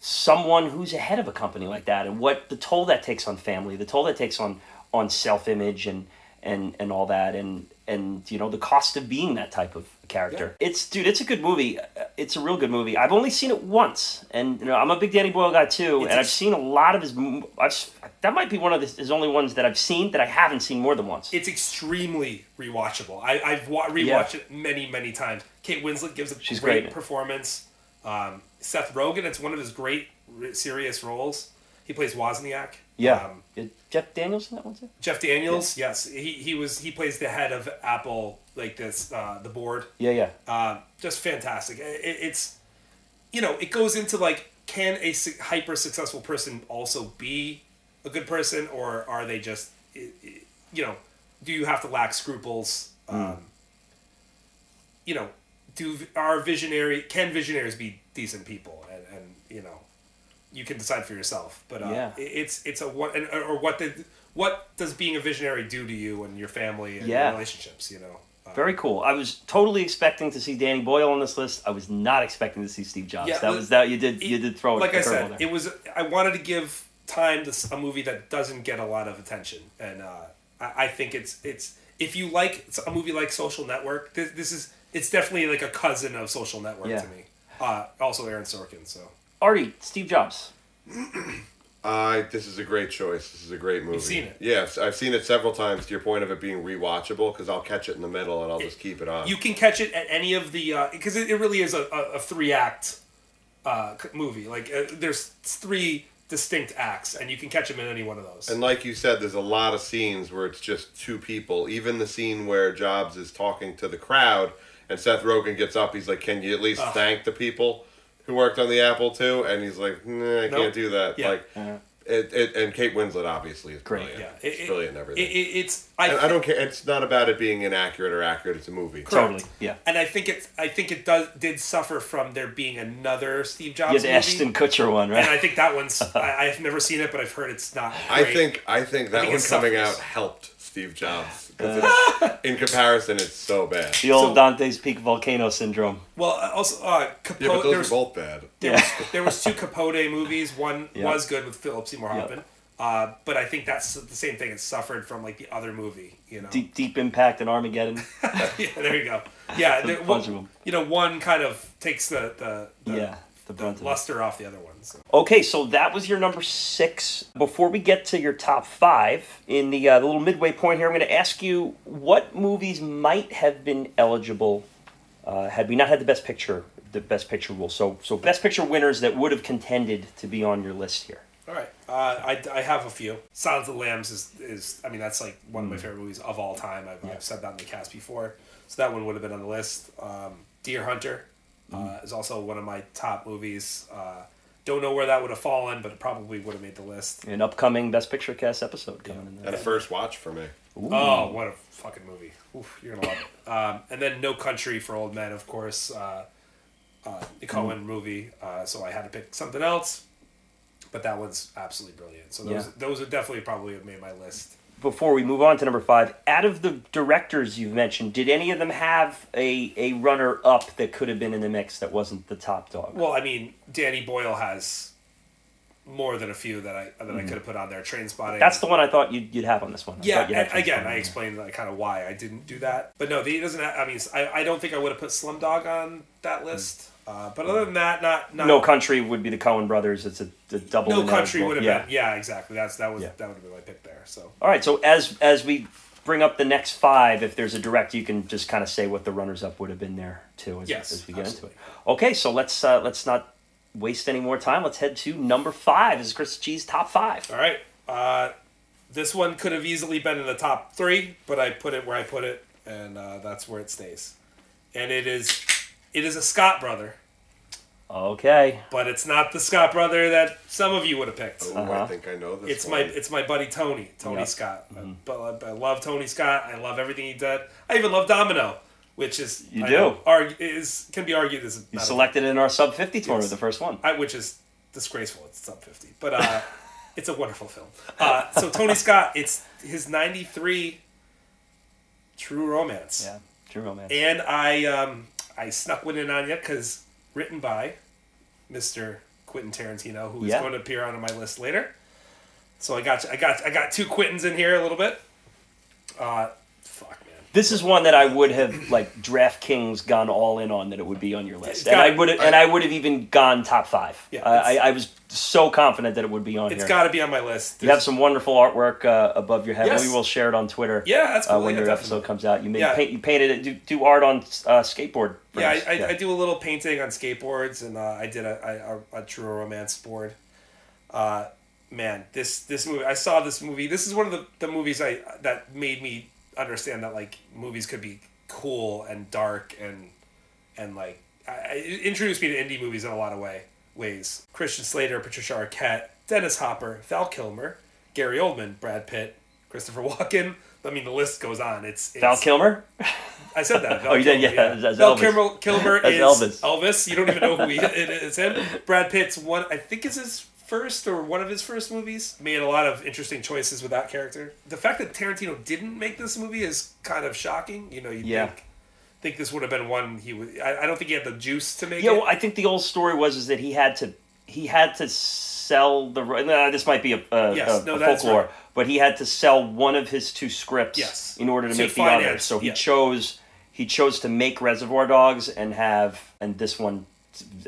someone who's ahead of a company like that and what the toll that takes on family, the toll that takes on on self image and and and all that and and you know the cost of being that type of character. It's dude, it's a good movie. It's a real good movie. I've only seen it once, and you know I'm a big Danny Boyle guy too, It's and I've seen a lot of his. I've that might be one of his, his only ones that I've seen that I haven't seen more than once. It's extremely rewatchable. I, I've wa- rewatched it many, many times. Kate Winslet gives a She's great, great. performance. Um, Seth Rogen, it's one of his great serious roles. He plays Wozniak. yeah, Um, Jeff Daniels in that one too. Jeff Daniels, yes, he, he was he plays the head of Apple, like this uh, the board. Yeah, yeah. Uh, just fantastic. It, it's you know it goes into like can a hyper successful person also be a good person or are they just you know do you have to lack scruples? Um, you know, do are visionary can visionaries be decent people and, and you know you can decide for yourself. But uh, Yeah. it's it's a what and, or what did what does being a visionary do to you and your family and Yeah. your relationships? You know. Uh, Very cool. I was totally expecting to see Danny Boyle on this list. I was not expecting to see Steve Jobs. Yeah, that was that you did you did throw it. like I said, there. it was. I wanted to give time to a movie that doesn't get a lot of attention, and uh, I, I think it's it's if you like a movie like Social Network, this, this is it's definitely like a cousin of Social Network Yeah. to me. Uh, also Aaron Sorkin, so Artie, Steve Jobs. I this is a great choice. This is a great movie. You've seen it? Yes, I've seen it several times. To your point of it being rewatchable, because I'll catch it in the middle and I'll just keep it on. you can catch it at any of the because it, it really is a, a, a three act uh, movie. Like uh, there's three distinct acts, and you can catch them in any one of those. And like you said, there's a lot of scenes where it's just two people. Even the scene where Jobs is talking to the crowd and Seth Rogen gets up, he's like, "Can you at least Ugh. thank the people who worked on the Apple II?" And he's like, nah, "I Nope. can't do that." Yeah. Like, it, it, and Kate Winslet obviously is Great. brilliant. yeah, it's brilliant and It, everything. it, it's I, and I don't care. It's not about it being inaccurate or accurate. It's a movie. Totally. Yeah. and I think it's I think it does did suffer from there being another Steve Jobs You had the. Ashton Kutcher one, right? and I think that one's I, I've never seen it, but I've heard it's not. I think I think that think one coming suffers. out helped Steve Jobs. 'Cause it's- in comparison, it's so bad. The old So- Dante's Peak volcano syndrome. Well, uh, also uh, Capote. Yeah, but there those was, are both bad. there, was, there was two Capote movies. One Yeah. was good with Philip Seymour Yeah. Hoffman. Uh, but I think that's the same thing. It suffered from like the other movie, you know. Deep, deep impact and Armageddon. yeah, there you go. Yeah, there, bunch one, of 'em. you know, one kind of takes the the, the, yeah. The brunt of it. luster off the other ones. Okay, so that was your number six. Before we get to your top five, in the, uh, the little midway point here, I'm going to ask you what movies might have been eligible uh, had we not had the best picture, the best picture rule. So, so best picture winners that would have contended to be on your list here. All right, uh, I, I have a few. Silence of the Lambs is, is I mean that's like one of my favorite movies of all time. I've, I've said that in the cast before, so that one would have been on the list. Um, Deer Hunter Mm. uh, is also one of my top movies. Uh, don't know where that would have fallen, but it probably would have made the list. An upcoming best picture cast episode coming in And there. a first watch for me. Oh, what a fucking movie! Oof, you're gonna love it. Um, and then No Country for Old Men, of course, uh, uh, the Coen movie. Uh, so I had to pick something else, but that one's absolutely brilliant. So those Yeah. those would definitely probably have made my list. Before we move on to number five, out of the directors you've mentioned, did any of them have a, a runner up that could have been in the mix that wasn't the top dog? Well, I mean, Danny Boyle has more than a few that I that I could have put on there. Trainspotting. Mm-hmm. That's the one I thought you'd, you'd have on this one. I yeah. thought you'd have and again, I explained like, kind of why I didn't do that. But no, he doesn't. Have, I mean, I, I don't think I would have put Slumdog on that list. Uh, but other than that, not not No Country would be the Coen brothers. It's a, a double. No country would have yeah. been. Yeah, exactly. That's that was Yeah. that would have been my pick there. So All right. So as as we bring up the next five, if there's a direct, you can just kind of say what the runners up would have been there too. As, Yes, as we get absolutely. into it. Okay. So let's uh, let's not waste any more time. Let's head to number five. This is Chris G's top five. all right, uh, this one could have easily been in the top three, but I put it where I put it, and uh, that's where it stays. And it is it is a Scott brother, Okay. but it's not the Scott brother that some of you would have picked. Oh, I Uh-huh. think I know this. It's one. my it's my buddy Tony Tony Yep. Scott. Mm-hmm. But I, I love Tony Scott. I love everything he did. I even love Domino, which is You I do. know, argu- is can be argued as You not a- selected in our sub fifty tournament, Yes. the first one. I, which is disgraceful. It's sub fifty, but uh, it's a wonderful film. Uh, so Tony Scott, it's his ninety three True Romance, Yeah. True romance. and I um, I snuck one in on you because written by Mister Quentin Tarantino, who is Yeah. going to appear on my list later. So I got I got I got two Quentins in here a little bit. Uh. This is one that I would have like DraftKings gone all in on that it would be on your list, and I would have, and I would have even gone top five. Yeah, I, I, I was so confident that it would be on It's got to be on my list. you have some wonderful artwork uh, above your head. Yes. We will share it on Twitter. Yeah, that's uh, when Yeah, your definitely. episode comes out. You made Yeah. paint, you painted it. Do, do art on uh, skateboard. Yeah, I. I, I do a little painting on skateboards, and uh, I did a, a, a true romance board. Uh, man, this this movie, I saw this movie. This is one of the, the movies I that made me understand that like movies could be cool and dark and and like I, introduced me to indie movies in a lot of way ways. Christian Slater, Patricia Arquette, Dennis Hopper, Val Kilmer, Gary Oldman, Brad Pitt, Christopher Walken. I mean, the list goes on. It's, it's Val Kilmer. I said that. Val Oh, you did? Kilmer, Yeah, as Val. Kilmer, Kilmer is Elvis. Elvis. You don't even know who he is. it is. Him. Brad Pitt's one. I think is his first or one of his first movies. Made a lot of interesting choices with that character. The fact that Tarantino didn't make this movie is kind of shocking. You know, you Yeah. think think this would have been one he would. I, I don't think he had the juice to make Yeah, it. well, I think the old story was is that he had to he had to sell the. This might be a, a, Yes, a- no, a folklore, right. but he had to sell one of his two scripts Yes. in order to, To make the other. So he yeah. chose he chose to make Reservoir Dogs and have and this one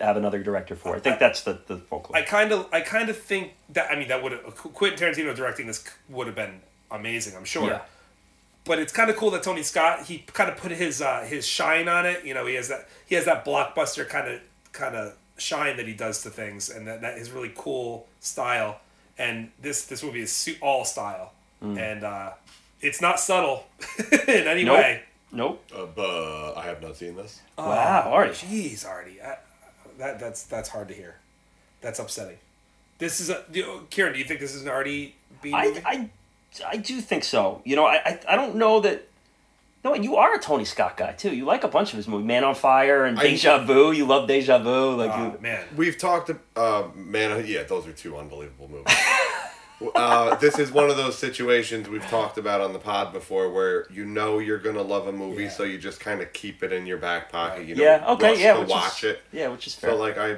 have another director for. it. I think that's the the folklore. I kind of, I kind of think that. I mean, that would have Quentin Tarantino directing this would have been amazing. I'm sure. Yeah. But it's kind of cool that Tony Scott he kind of put his uh, his shine on it. You know, he has that he has that blockbuster kind of kind of shine that he does to things, and that, that is really cool style. And this this movie is su- all style, and uh, it's not subtle in any Nope. way. nope. Uh, buh, I have not seen this. wow, Artie. Jeez, Artie, I, that that's that's hard to hear. That's upsetting. This is a do you- Kieran. Do you think this is an Artie B movie? I, I, I do think so. You know, I, I, I don't know that. No, you are a Tony Scott guy too. You like a bunch of his movies, Man on Fire and I- Deja Vu. You love Deja Vu, like Oh, you. man, We've talked, uh, man, yeah, those are two unbelievable movies. uh, this is one of those situations we've talked about on the pod before where you know you're gonna love a movie, Yeah. so you just kind of keep it in your back pocket. You know, Yeah. Okay. rush Yeah. to watch is, it. Yeah, which is fair. So like I,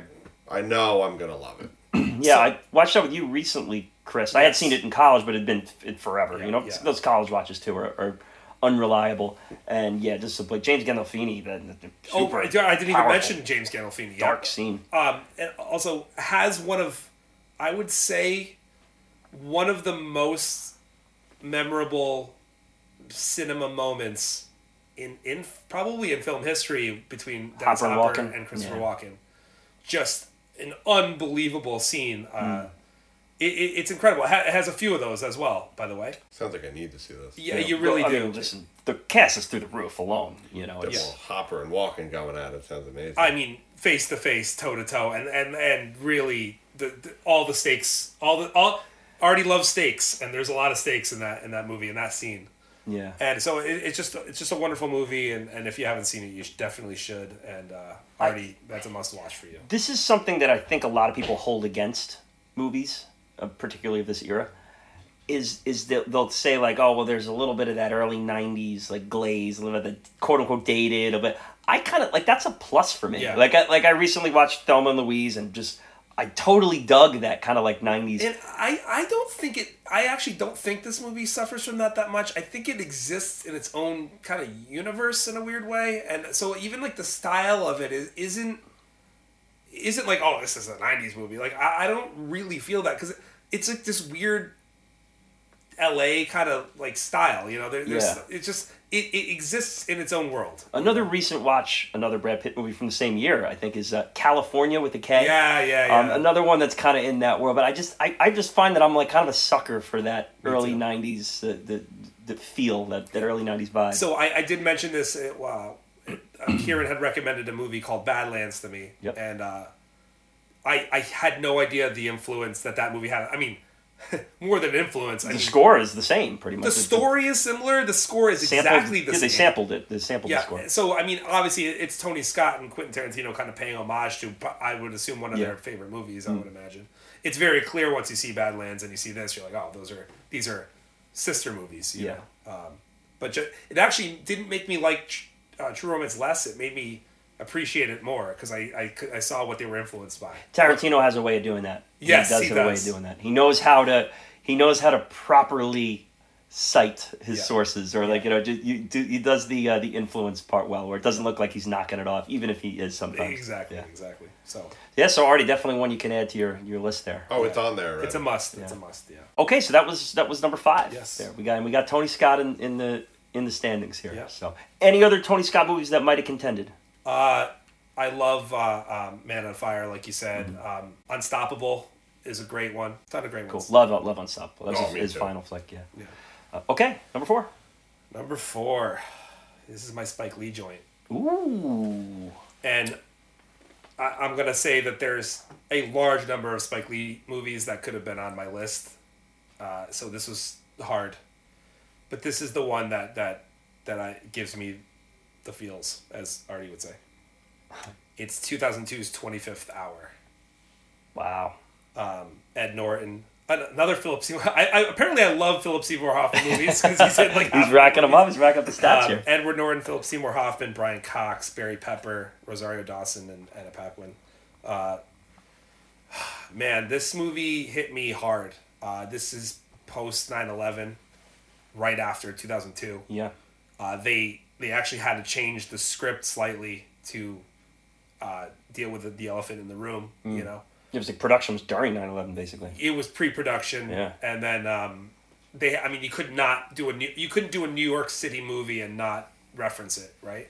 I know I'm gonna love it. yeah, I watched that with you recently, Chris. I had seen it in college, but it'd been it forever. Yeah, you know, yeah. those college watches too are, are unreliable. And yeah, just to, like James Gandolfini, the, the oh, I didn't even powerful, mention James Gandolfini. yeah. dark scene. Um, and also has one of, I would say, one of the most memorable cinema moments in in probably in film history between Dennis Hopper and Hopper, Walken. and Christopher Yeah. Walken. Just an unbelievable scene. Hmm. Uh, it, it, it's incredible. It, has a few of those as well, by the way. Sounds like I need to see this. Yeah, you really Well, I do. mean, listen, the cast is through the roof alone. You know, it's, well, Hopper and Walken going at it sounds amazing. I mean, face to face, toe to toe, and and and really, the, the all the stakes, all the all. Artie loves stakes, and there's a lot of stakes in that in that movie in that scene. yeah. And so it, it's just it's just a wonderful movie, and, and if you haven't seen it, you definitely should. And uh, Artie, that's a must watch for you. this is something that I think a lot of people hold against movies, uh, particularly of this era. Is is that they'll say like, oh well, there's a little bit of that early '90s like glaze, a little bit of the quote unquote dated, but I kind of like that's a plus for me. Yeah. Like I, like I recently watched Thelma and Louise and just I totally dug that kind of like '90s. And I, I don't think it. I actually don't think this movie suffers from that that much. I think it exists in its own kind of universe in a weird way, and so even like the style of it is isn't isn't like oh this is a '90s movie. Like I, I don't really feel that because it's like this weird L.A. kind of like style. You know, there, there's Yeah. it just it, it exists in its own world. Another recent watch, another Brad Pitt movie from the same year, I think, is uh, California with a K. Yeah, yeah, yeah. Um, another one that's kind of in that world, but I just I, I just find that I'm like kind of a sucker for that Me early too. '90s uh, the the feel that, that early '90s vibe. So I, I did mention this. Uh, wow, uh, Kieran had recommended a movie called Badlands to me, Yep. and uh, I I had no idea the influence that that movie had. I mean, more than influence. I the mean, score is the same, pretty much. the story is similar. The score is sampled, exactly the yeah, same. They sampled it. They sampled the score. So I mean, obviously, it's Tony Scott and Quentin Tarantino kind of paying homage to. I would assume one of Yeah. their favorite movies. I would imagine. It's very clear once you see Badlands and you see this, you're like, oh, those are these are sister movies. You Yeah. Know? Um, but ju- it actually didn't make me like uh, True Romance less. It made me appreciate it more because I, I I saw what they were influenced by. Tarantino has a way of doing that. Yes, he does he have a way of doing that. He knows how to he knows how to properly cite his Yeah. sources, or like you know, ju- you, do, he does the uh, the influence part well, where it doesn't look like he's knocking it off, even if he is sometimes. Exactly. Yeah. Exactly. So Yeah. So Artie definitely one you can add to your your list there. oh, it's on there. it's a Artie. must. It's Yeah. a must. Yeah. Okay, so that was that was number five. Yes. There we got and we got Tony Scott in, in the in the standings here. Yeah. So any other Tony Scott movies that might have contended? Uh, I love uh, um, Man on Fire, like you said. Mm-hmm. Um, Unstoppable is a great one. Ton of great Cool. Love Love Unstoppable. That was Oh, his, his final flick. Yeah. Yeah. Uh, okay, number four. Number four. This is my Spike Lee joint. Ooh. And I, I'm going to say that there's a large number of Spike Lee movies that could have been on my list. Uh, so this was hard. But this is the one that, that, that I, gives me the feels, as Artie would say. It's 2002's 25th Hour. Wow. um, Ed Norton. Another Philip Seymour. I, I apparently I love Philip Seymour Hoffman movies because he's in like He's racking them up. He's racking up the stats um, here. Edward Norton, Philip Seymour Hoffman, Brian Cox, Barry Pepper, Rosario Dawson, and Anna Paquin. Uh, Man, this movie hit me hard. Uh, this is post 9-11, right after 2002. Yeah. Uh, they they actually had to change the script slightly to uh, deal with the, the elephant in the room. Mm. You know, It was like production was during 9-11, basically. it was pre-production, Yeah. and then um, they. I mean, you could not do a new. You couldn't do a New York City movie and not reference it, right?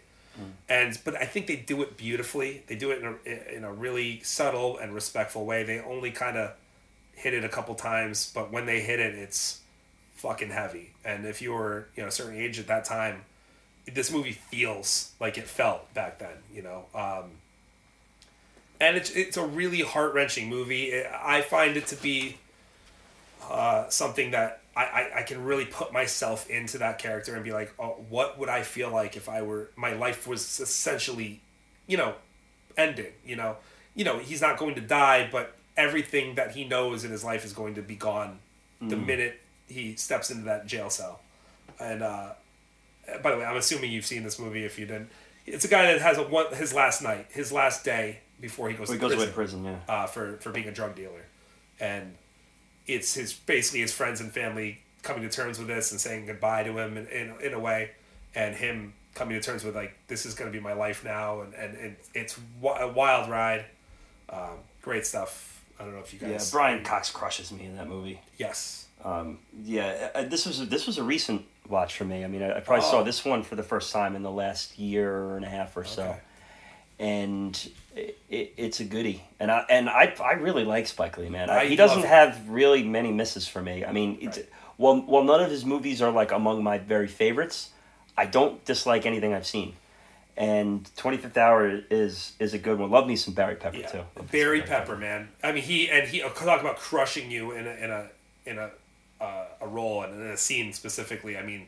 And but I think they do it beautifully. They do it in a in a really subtle and respectful way. They only kind of hit it a couple times, but when they hit it, it's fucking heavy. And if you were you know a certain age at that time, this movie feels like it felt back then. You know. Um, and it's it's a really heart wrenching movie. It, I find it to be uh, something that I, I, I can really put myself into that character and be like, oh, what would I feel like if I were my life was essentially, you know, ending. You know, you know he's not going to die, but everything that he knows in his life is going to be gone the minute he steps into that jail cell. And uh, by the way, I'm assuming you've seen this movie. If you didn't, it's a guy that has a one his last night, his last day before he goes He to goes prison away to prison, yeah. uh, for for being a drug dealer, and it's his basically his friends and family coming to terms with this and saying goodbye to him in, in, in a way, and him coming to terms with like this is going to be my life now, and and, and it's a wild ride, um, great stuff. I don't know if you guys. Yeah. Brian Cox crushes me in that movie. Yes. Um, yeah, uh, this was this was a recent watch for me. I mean, I, I probably saw Oh. this one for the first time in the last year and a half or so, and it, it, it's a goodie. And I and I, I really like Spike Lee, man. I, he doesn't have really many misses for me. I mean, it's, Right. while while none of his movies are like among my very favorites, I don't dislike anything I've seen. And Twenty Fifth Hour is is a good one. Love me some Barry Pepper Yeah. too. Barry Pepper, man. I mean, he and he uh, talk about crushing you in a in a in a uh, a role and a scene specifically. I mean,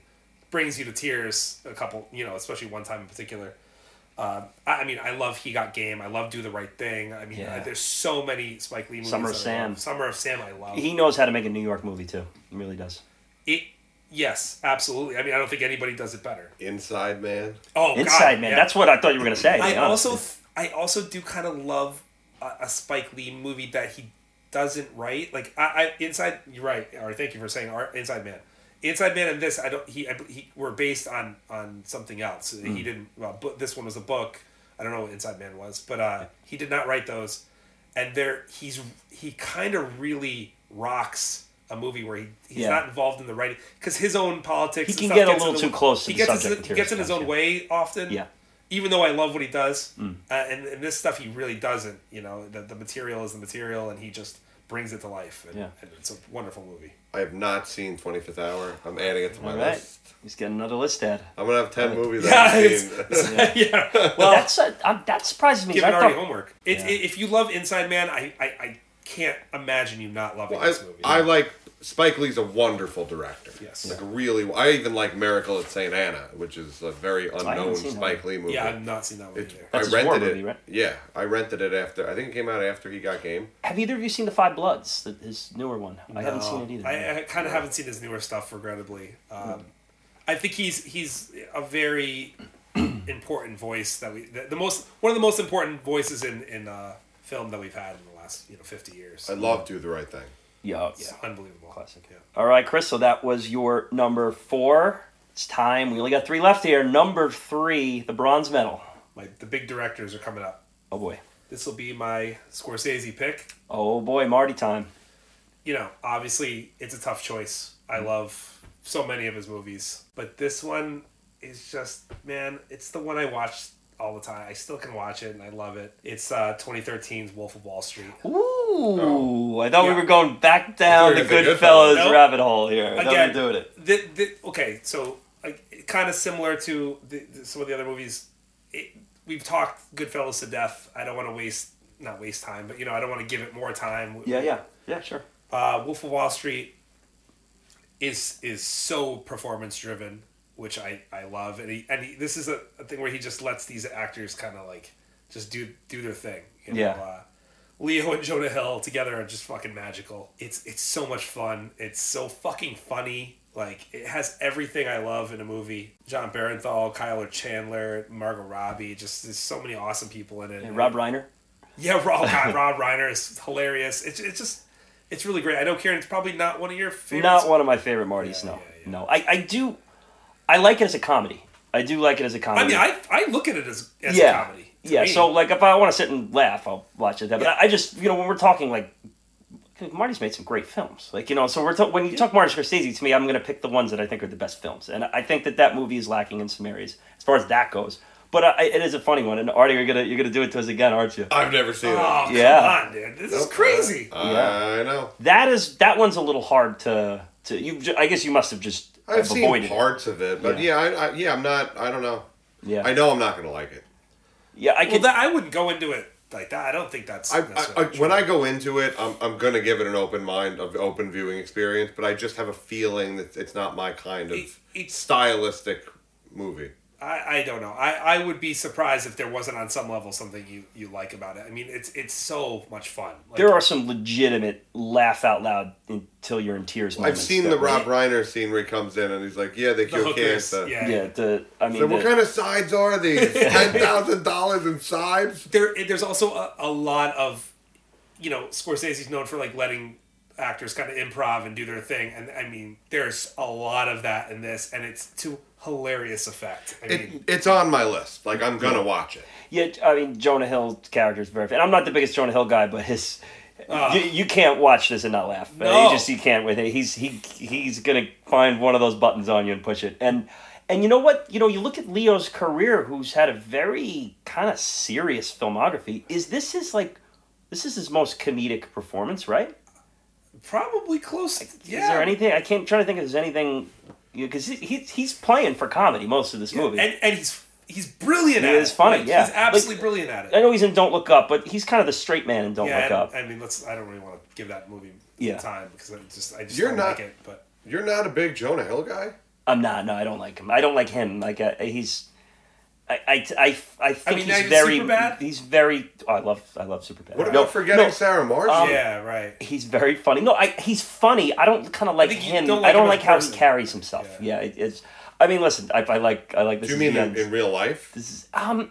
brings you to tears a couple, you know, especially one time in particular. Um, I, I mean, I love He Got Game. I love Do the Right Thing. I mean, Yeah. uh, there's so many Spike Lee movies. Summer of Sam. Summer of Sam. I love. He knows how to make a New York movie too. He really does. it, yes, absolutely. I mean, I don't think anybody does it better. Inside Man. Oh, Inside God, Man. yeah. That's what I thought you were gonna say. I also I also do kind of love a, a Spike Lee movie that he doesn't write. Like I, I Inside, you're right. Or thank you for saying Ar- Inside Man. Inside Man and this I don't he I, he were based on on something else. Hmm. He didn't. Well, but this one was a book. I don't know what Inside Man was, but uh, he did not write those. And there, he's he kind of really rocks a movie where he, he's Yeah. not involved in the writing because his own politics. He can get a little the- too close to he the gets subject Into, he gets in his own sometimes, way often Yeah. even though I love what he does, uh, and, and this stuff he really doesn't. You know, the, the material is the material, and he just brings it to life. And, Yeah. and it's a wonderful movie. I have not seen 25th Hour. I'm adding it to my All right. list. He's getting another list ad. I'm gonna have ten Right. movies Yeah, I've seen. yeah. Well, Well, that's uh, um, that surprises me. giving I already thought- homework. It, Yeah. it- if you love Inside Man, I, I, I can't imagine you not loving Well, I, this movie. I like Spike Lee's a wonderful director. Yes. Like really, I even like Miracle at St. Anna, which is a very unknown seen that Spike. Lee movie. yeah, I've not seen that one It- either. That's I rented horror it. movie, right? Yeah, I rented it after. I think it came out after he got game. Have either of you seen the Five Bloods? The, his newer one. I haven't seen it either. I, I kind of haven't seen his newer stuff, regrettably. Um, I think he's he's a very important voice that we the, the most one of the most important voices in in uh, film that we've had in the last you know fifty years. I love Do the Right Thing. Yeah, yeah, unbelievable Classic. Yeah. All right, Chris. So that was your number four. It's time. We only got three left here. Number three, the bronze medal. My the big directors are coming up. Oh boy. This will be my Scorsese pick. Oh boy, Marty time. You know, obviously it's a tough choice. I mm-hmm. love so many of his movies, but this one is just man, it's the one I watch all the time. I still can watch it and I love it. It's uh 2013's Wolf of Wall Street. Ooh, I thought we were going back down the I thought you were gonna say Goodfellas Goodfellas. Nope. rabbit hole here. I thought we Again, doing it. The, the, okay, so like, kind of similar to the, the, some of the other movies. It, we've talked Goodfellas to death. I don't want to waste not waste time, but you know I don't want to give it more time. Yeah, yeah, yeah, sure. Uh, Wolf of Wall Street is is so performance driven, which I, I love, and he, and he, this is a, a thing where he just lets these actors kind of like just do do their thing. You know? Yeah. Uh, Leo and Jonah Hill together are just fucking magical. It's it's so much fun. It's so fucking funny. Like it has everything I love in a movie. Jon Bernthal, Kyle Chandler, Margot Robbie. Just there's so many awesome people in it. And Rob Reiner. Yeah, Rob, God, Rob Reiner is hilarious. It's it's just it's really great. I know Kieran, it's probably not one of your favorites. Not one of my favorite Martys. Yeah, no, yeah, yeah. no. I, I do. I like it as a comedy. I do like it as a comedy. I mean, I I look at it as as yeah, a comedy. yeah. me. So like, if I want to sit and laugh, I'll watch it. But Yeah. I, I just, you know, when we're talking like. Marty's made some great films, like you know. So we're ta- when you talk Martin Scorsese, to me, I'm going to pick the ones that I think are the best films, and I think that that movie is lacking in some areas as far as that goes. But I, it is a funny one, and Artie, you're gonna you're gonna do it to us again, aren't you? I've never seen oh, it. Yeah. come on, dude, this is Nope. crazy. Uh, I know. That is that one's a little hard to to you. I guess you must have just I've have seen avoided it. parts of it, but yeah, I, I, yeah, I'm not. I don't know. Yeah, I know I'm not gonna like it. yeah. I Well, could. that, I wouldn't go into it like that. I don't think that's. I, I, I, when I go into it, I'm, I'm gonna give it an open mind, of open viewing experience. But I just have a feeling that it's not my kind of It- it's- stylistic movie. I, I don't know. I, I would be surprised if there wasn't on some level something you, you like about it. I mean, it's it's so much fun. Like, there are some legitimate laugh out loud until you're in tears. I've seen the were- Rob Reiner scene where he comes in and he's like, "Yeah, they the kill hookers. cancer." Yeah. Yeah, the I mean, So what kind of sides are these? Ten thousand dollars in sides? There there's also a, a lot of, you know, Scorsese's known for like letting actors kind of improv and do their thing, and I mean, there's a lot of that in this, and it's to hilarious effect. I mean, It, it's on my list. Like I'm gonna watch it. yeah, I mean Jonah Hill's character is very. And I'm not the biggest Jonah Hill guy, but his. Ah. you, you can't watch this and not laugh. Uh, No. You just you can't with it. He's he he's gonna find one of those buttons on you and push it. And and you know what? You know you look at Leo's career, who's had a very kind of serious filmography. Is this his like? This is his most comedic performance, right? probably close. yeah. Is there anything I can't try to think if there's anything because he, he he's playing for comedy most of this movie. And and he's he's brilliant He at is it. funny, Like, yeah. He's absolutely Like- brilliant at it. I know he's in Don't Look Up, but he's kind of the straight man in Don't yeah, Look and- Up. I mean, let's. I don't really want to give that movie Yeah. time because I just I just You're don't not- like it. But You're not a big Jonah Hill guy. I'm not. No, I don't like him. I don't like him. Like uh, he's. I, I, I, I think mean, he's he's very. Superbad? He's very. Oh, I love. I love Superbad. What about no, forgetting no, Sarah Marsh? Um, yeah, right. He's very funny. No, I, he's funny. I don't kind of like think him. don't I don't him like how person. he carries himself. Yeah, it, it's. I mean, listen. I, I like. I like this. Do you mean in, in real life? This is um.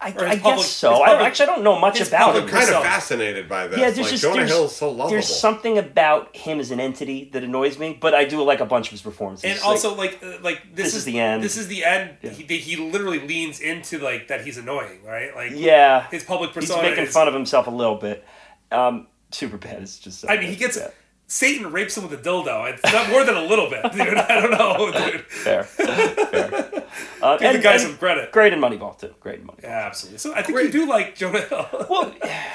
I, I public- guess so. I actually I don't know much about public him. I'm kind of fascinated by this. Yeah, there's like just Jonah there's, Hill's so lovable. there's something about him as an entity that annoys me, but I do like a bunch of his performances. And Like, also, like, uh, like this, This is the end. This is the end. Yeah. He, he literally leans into like that. He's annoying, right? Like, yeah, his public persona. he's making is, fun of himself a little bit. Um, super bad. It's just. So I mean, he gets yeah. Satan rapes him with a dildo. It's not more than a little bit, dude. I don't know, dude. fair. fair. Uh, Give the guy some credit. Great in Moneyball too. Great in Moneyball. Yeah, absolutely. So I think Great. you do like Jonah Hill. Well,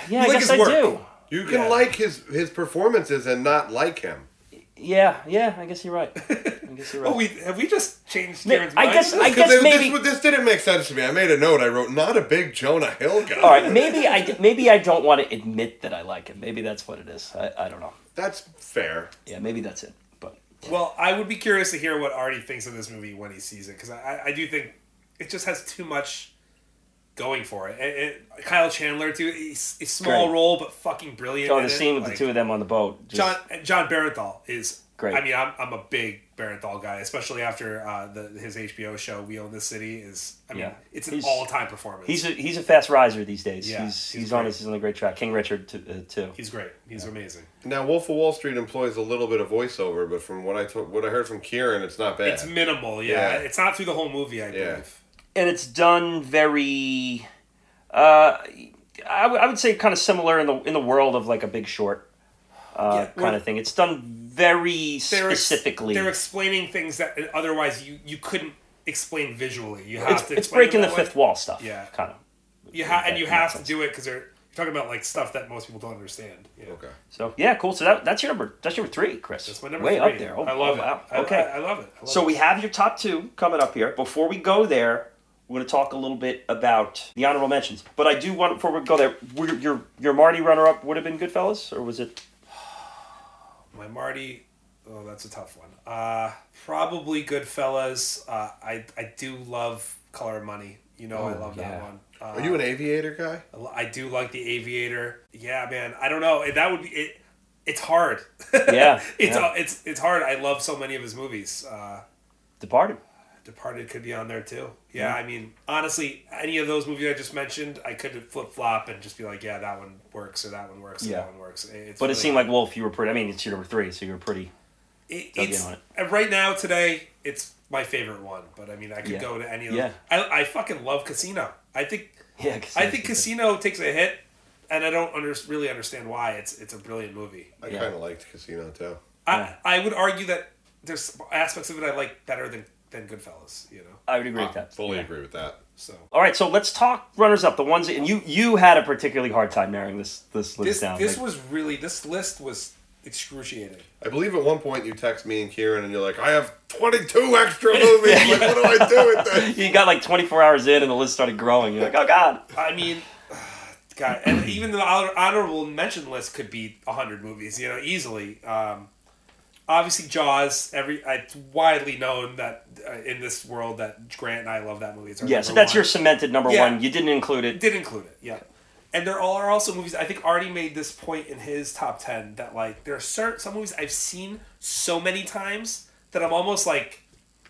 yeah, I like guess his I work. do. You can Yeah. like his his performances and not like him. Yeah, yeah. I guess you're right. I guess you're right. oh, we have we just changed Ma- Kieran's I mind? guess- I guess this, maybe- this didn't make sense to me. I made a note. I wrote, "Not a big Jonah Hill guy." All right, maybe I d- maybe I don't want to admit that I like him. Maybe that's what it is. I, I don't know. That's fair. Yeah, maybe that's it. But Well, I would be curious to hear what Artie thinks of this movie when he sees it because I, I do think it just has too much going for it. it, it Kyle Chandler too, he's a small Great. role but fucking brilliant. oh, the it. scene with Like, the two of them on the boat. just- John Jon Bernthal is Great. I mean, I'm, I'm a big Bernthal guy, especially after uh, the, his HBO show "We Own This City." Is I mean, Yeah. it's an He's- all time performance. He's a, he's a fast riser these days. Yeah, he's, he's he's, on great. he's on a great track. King Richard t- uh, too. he's great. He's amazing. Now, Wolf of Wall Street employs a little bit of voiceover, but from what I to- what I heard from Kieran, it's not bad. It's minimal. Yeah. Yeah. it's not through the whole movie. I Yeah. believe. And it's done very. Uh, I, w- I would say kind of similar in the in the world of like a Big Short, uh, Yeah, well- kind of thing. It's done very They're ex- specifically. they're explaining things that otherwise you you couldn't explain visually. You have it's, to. it's explain breaking the way. fifth wall stuff. Yeah. kind of. You ha- and you in that have to do it because they're you're talking about like stuff that most people don't understand. You know? okay. So yeah, cool. So that, that's your number. That's your three, Chris. That's my number Way three. up there. Oh, I love oh, it. Wow. I- Okay. I, I love it. I love So it. we have your top two coming up here. Before we go there, we're going to talk a little bit about the honorable mentions. But I do want, before we go there, were- your your Marty runner-up would have been Goodfellas, or was it? My Marty, oh, that's a tough one. Uh, probably Goodfellas. Uh, I I do love Color of Money. You know, I Oh, love yeah. that one. Uh, Are you an aviator guy? I do like the Aviator. Yeah, man. I don't know. That would be it. It's hard. Yeah, it's yeah. uh, it's it's hard. I love so many of his movies. Uh, Departed. Departed could be on there too. Yeah, mm-hmm. I mean, honestly, any of those movies I just mentioned, I could flip flop and just be like, yeah, that one works or that one works or Yeah. that one works. It's But it really- seemed like Wolf, you were pretty. I mean, it's your number three, so you were pretty. it, it's on it. right now today it's my favorite one. But I mean, I could Yeah. go to any of Yeah. them. I I fucking love Casino. I think Yeah, I think Casino takes a hit, and I don't under, really understand why. It's it's a brilliant movie. I Yeah. kind of liked Casino too. I I would argue that there's aspects of it I like better than than Goodfellas. You know, I would agree with that. fully Yeah. agree with that. so. All right, so let's talk runners up. The ones that, and you you had a particularly hard time narrowing this this list This down. this Like, was really this list was excruciating. I believe at one point you text me and Kieran and you're like, I have 22 extra movies. like, what do I do with this? you got like 24 hours in and the list started growing. You're like, oh god. I mean, God, and even the honorable mention list could be hundred movies. You know, easily. Um, obviously, Jaws. Every it's widely known that uh, in this world that Grant and I love that movie. It's our Yeah, so that's one. your cemented number Yeah. one. You didn't include it. did include it. Yeah. And there are also movies I think Artie made this point in his top ten that like there are certain some movies I've seen so many times that I'm almost like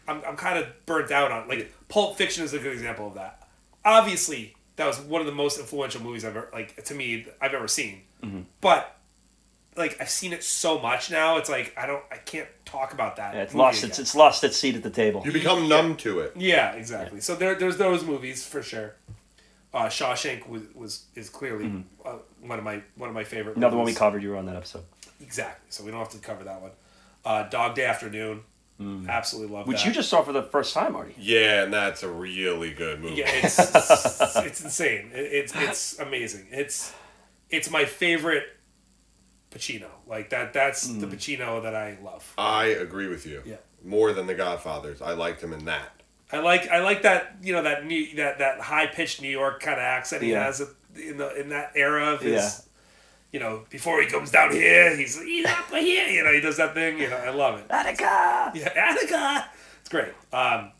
I'm, I'm kind of burnt out on. Like Pulp Fiction is a good example of that. Obviously, that was one of the most influential movies I've ever like to me I've ever seen. Mm-hmm. But like I've seen it so much now, it's like I don't I can't talk about that. Yeah, it's lost its again. it's lost its seat at the table. You become numb to it. Yeah, exactly. So there, there's those movies for sure. Uh, Shawshank was, was is clearly uh, one of my one of my favorite. Mm-hmm. Another one we covered. You were on that episode, Exactly. So we don't have to cover that one. Uh, Dog Day Afternoon. Absolutely love Mm. which that. you just saw for the first time, Artie. Yeah, and that's a really good movie. yeah, it's it's insane. It, it's it's amazing. It's it's my favorite Pacino. Like that. That's the Mm. Pacino that I love. I agree with you. Yeah. More than The Godfathers. I liked him in that. I like I like that you know that new that that high pitched New York kind of accent he Yeah. has in the in that era of his. Yeah. You know, before he comes down here, he's he's up here. You know, he does that thing. You know, I love it. Attica. Yeah, Attica. It's great. Um,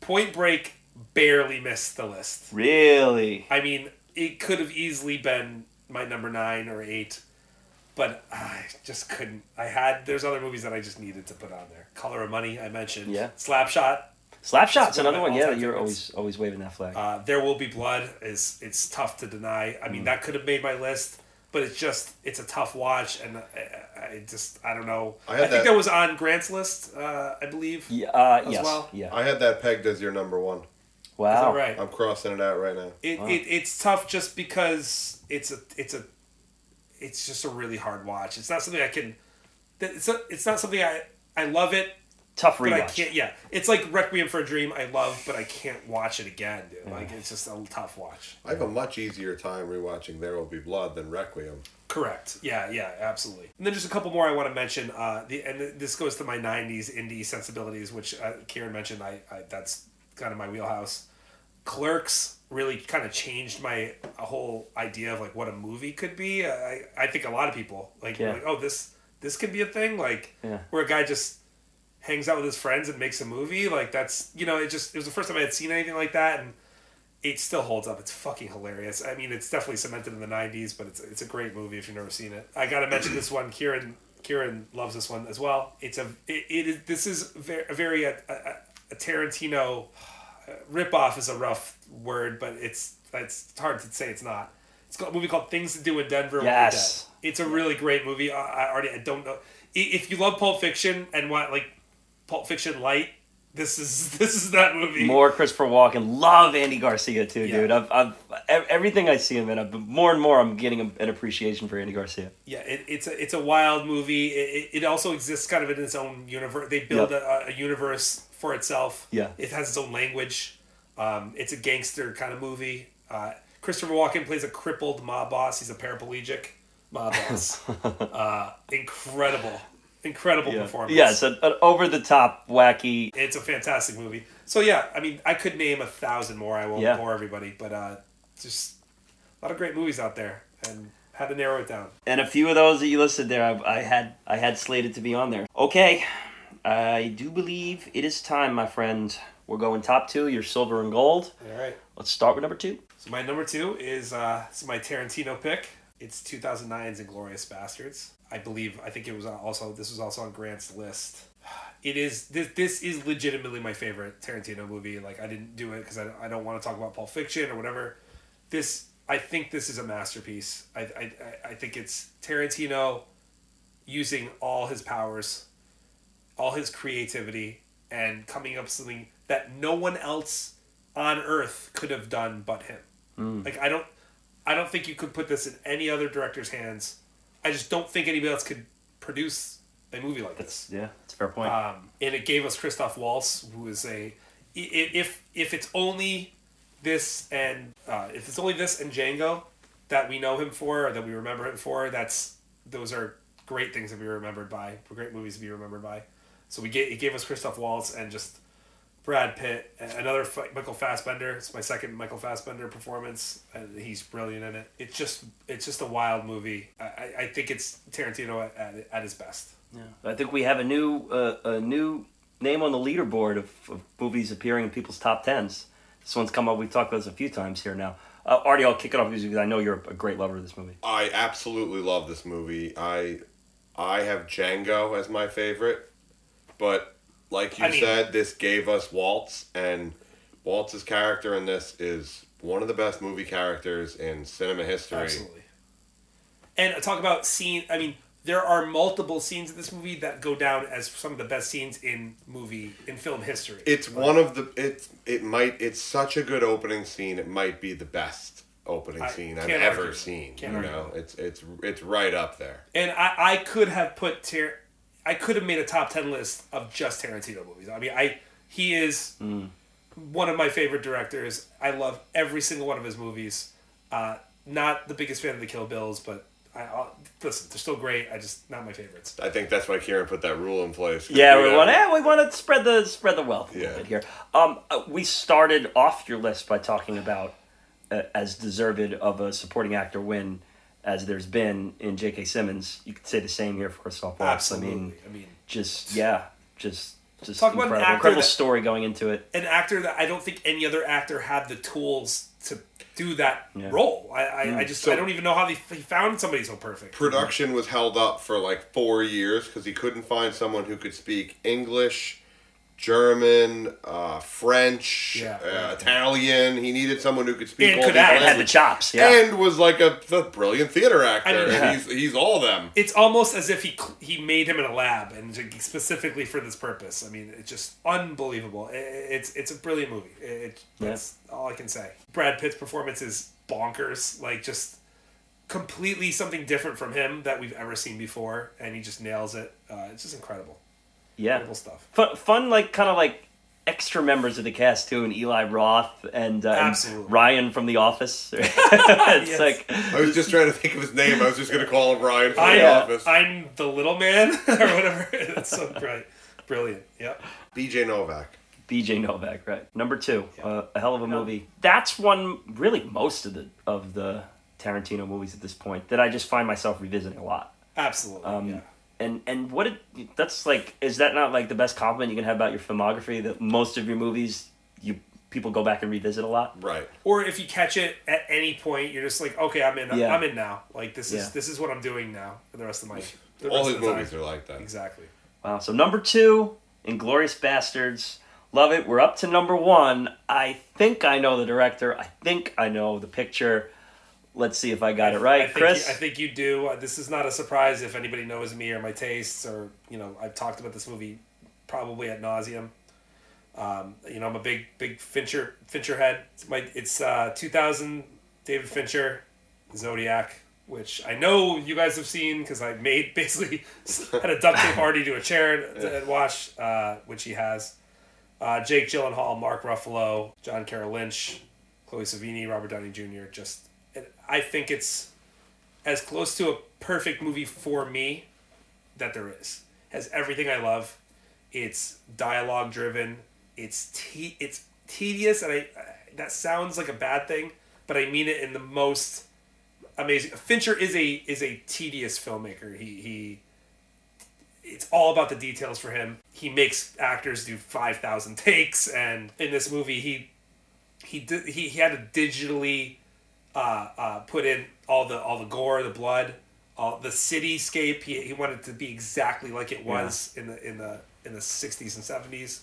Point Break barely missed the list. Really? I mean, it could have easily been my number nine or eight, but I just couldn't. I had there's other movies that I just needed to put on there. Color of Money, I mentioned. Yeah. Slapshot. Slapshot's It's one of another one. Yeah, you're favorites. always always waving that flag. Uh, there Will Be Blood is it's tough to deny. I mean, Mm. that could have made my list, but it's just it's a tough watch, and I, I just I don't know. I I, think that- that was on Grant's list, uh, I believe. yeah. Uh, as yes. well. Yeah. I had that pegged as your number one. wow. Is that right? I'm crossing it out right now. It, it it's tough just because it's a it's a it's just a really hard watch. It's not something I can. that- It's a, it's not something I I love it, Tough but I rewatch. can't. Yeah, it's like Requiem for a Dream. I love, but I can't watch it again, dude. Like it's just a tough watch. I have a much easier time rewatching There Will Be Blood than Requiem. Correct. Yeah, yeah, absolutely. And then just a couple more I want to mention. Uh, the and this goes to my '90s indie sensibilities, which uh, Kieran mentioned. I, I that's kind of my wheelhouse. Clerks really kind of changed my whole idea of like what a movie could be. I I think a lot of people like Yeah. like oh this this could be a thing like Yeah. where a guy just hangs out with his friends and makes a movie like that's you know it just it was the first time I had seen anything like that and it still holds up. It's fucking hilarious. I mean, it's definitely cemented in the '90s, but it's it's a great movie if you've never seen it. I gotta mention this one. Kieran Kieran loves this one as well. It's a it, it is this is very, a very a, a, a Tarantino ripoff is a rough word, but it's it's hard to say it's not. It's called, a movie called Things to Do in Denver. Yes. It's a really great movie. I, I Artie I don't know if you love Pulp Fiction and want like Pulp Fiction light. This is this is that movie. More Christopher Walken. Love Andy Garcia too, Yeah. dude. I've, I've everything I see him in. I've, more and more, I'm getting a, an appreciation for Andy Garcia. Yeah, it, it's a it's a wild movie. It, it, it also exists kind of in its own universe. They build Yep. a, a universe for itself. Yeah. it has its own language. Um, it's a gangster kind of movie. Uh, Christopher Walken plays a crippled mob boss. He's a paraplegic mob boss. uh, incredible, incredible Yeah. performance. Yeah, it's an, an over the top, wacky. it's a fantastic movie. So yeah, I mean, I could name a thousand more. I won't Yeah. bore everybody, but uh, just a lot of great movies out there, and had to narrow it down. And a few of those that you listed there, I, I had I had slated to be on there. Okay, I do believe it is time, my friend. We're going top two. Your silver and gold. All right. Let's start with number two. So my number two is uh, it's my Tarantino pick. It's 2009's *Inglourious Basterds*. I believe I think it was also this was also on Grant's list. it is this this is legitimately my favorite Tarantino movie. Like I didn't do it because I, I don't want to talk about Pulp Fiction or whatever. This I think this is a masterpiece. I I, I- I think it's Tarantino using all his powers, all his creativity, and coming up with something that no one else on earth could have done but him. Like I don't I don't think you could put this in any other director's hands. I just don't think anybody else could produce a movie like this. Yeah, that's a fair point. Um, and it gave us Christoph Waltz, who is a if if it's only this and uh, if it's only this and Django that we know him for or that we remember him for, that's those are great things to be remembered by, great movies to be remembered by. So we gave, it gave us Christoph Waltz and just Brad Pitt, another F- Michael Fassbender. It's my second Michael Fassbender performance, and he's brilliant in it. It's just it's just a wild movie. I, I- I think it's Tarantino at, at, at his best. Yeah. I think we have a new uh, a new name on the leaderboard of, of movies appearing in people's top tens. This one's come up. We've talked about this a few times here now. Uh, Artie, I'll kick it off with you because I know you're a great lover of this movie. I absolutely love this movie. I I have Django as my favorite, but like you I mean- said, this gave us Waltz, and Waltz's character in this is one of the best movie characters in cinema history. Absolutely. And talk about scene. I mean, there are multiple scenes in this movie that go down as some of the best scenes in movie in film history. It's one of the it it might it's such a good opening scene. It might be the best opening I scene I've ever argue. seen. Can't you argue. know, it's it's it's right up there. and I, I could have put Tar- I could have made a top ten list of just Tarantino movies. I mean, I he is one of my favorite directors. I love every single one of his movies. Uh, not the biggest fan of the Kill Bills, but I I'll, listen, they're still great. I just not my favorites. I think that's why Kieran put that rule in place. Yeah, You we want to we want to spread the spread the wealth a Yeah. little bit here. Um, uh, we started off your list by talking about uh, as deserved of a supporting actor win as there's been in J.K. Simmons. You could say the same here for Christoph Waltz. I mean, I mean, just yeah, just just Talk about an incredible, actor incredible that- story going into it. an actor that I don't think any other actor had the tools to do that Yeah. role. I, I, mm. I just So- I don't even know how he, he found somebody so perfect. production was held up for like four years because he couldn't find someone who could speak English, German, uh, French, Yeah. uh, Italian. He needed someone who could speak And all could these act. And had the languages. chops. Yeah, And was like a, a brilliant theater actor, I mean- and Yeah. he's he's all them. it's almost as if he he made him in a lab and specifically for this purpose. I mean, it's just unbelievable. I- I- It's it's a brilliant movie. It, it- Yeah. that's all I can say. Brad Pitt's performance is bonkers. Like just completely something different from him that we've ever seen before, and he just nails it. Uh, it's just incredible, yeah. incredible stuff. Fun, fun like kind of like extra members of the cast too, and Eli Roth and, uh, and Ryan from The Office. it's Yes. like I was just trying to think of his name. I was just gonna call him Ryan from I, the Yeah. office. I'm the little man or whatever. it's so great, brilliant. Yeah. BJ Novak. B.J. Novak, right? Number two, uh, a hell of a movie. That's one really most of the of the Tarantino movies at this point that I just find myself revisiting a lot. Absolutely. Um, yeah. And and what it that's like is that not like the best compliment you can have about your filmography that most of your movies you people go back and revisit a lot? Right. or if you catch it at any point, you're just like, okay, I'm in. Yeah. I'm in now. Like this is Yeah. this is what I'm doing now for the rest of my. The All his movies time. are like that. Exactly. Wow. So number two, Inglourious Basterds. Love it. We're up to number one. I think I know the director. I think I know the picture. Let's see if I got it right, I think Chris. You, I think you do. Uh, This is not a surprise if anybody knows me or my tastes, or you know, I've talked about this movie probably at nauseum. Um, you know, I'm a big, big Fincher Fincher head. It's my, it's uh, 2000 David Fincher, Zodiac, which I know you guys have seen because I made basically had a duct tape party to a chair to watch, uh, which he has. Uh, Jake Gyllenhaal, Mark Ruffalo, John Carroll Lynch, Chloe Sevigny, Robert Downey Jr. Just, I think it's as close to a perfect movie for me that there is. Has everything I love. It's dialogue driven. It's te- it's tedious, and I that sounds like a bad thing, but I mean it in the most amazing. Fincher is a is a tedious filmmaker. He he. It's all about the details for him. He makes actors do five thousand takes, and in this movie, he he did he, he had to digitally uh, uh, put in all the all the gore, the blood, all the cityscape. He, he wanted it to be exactly like it was in the in the in the '60s and '70s,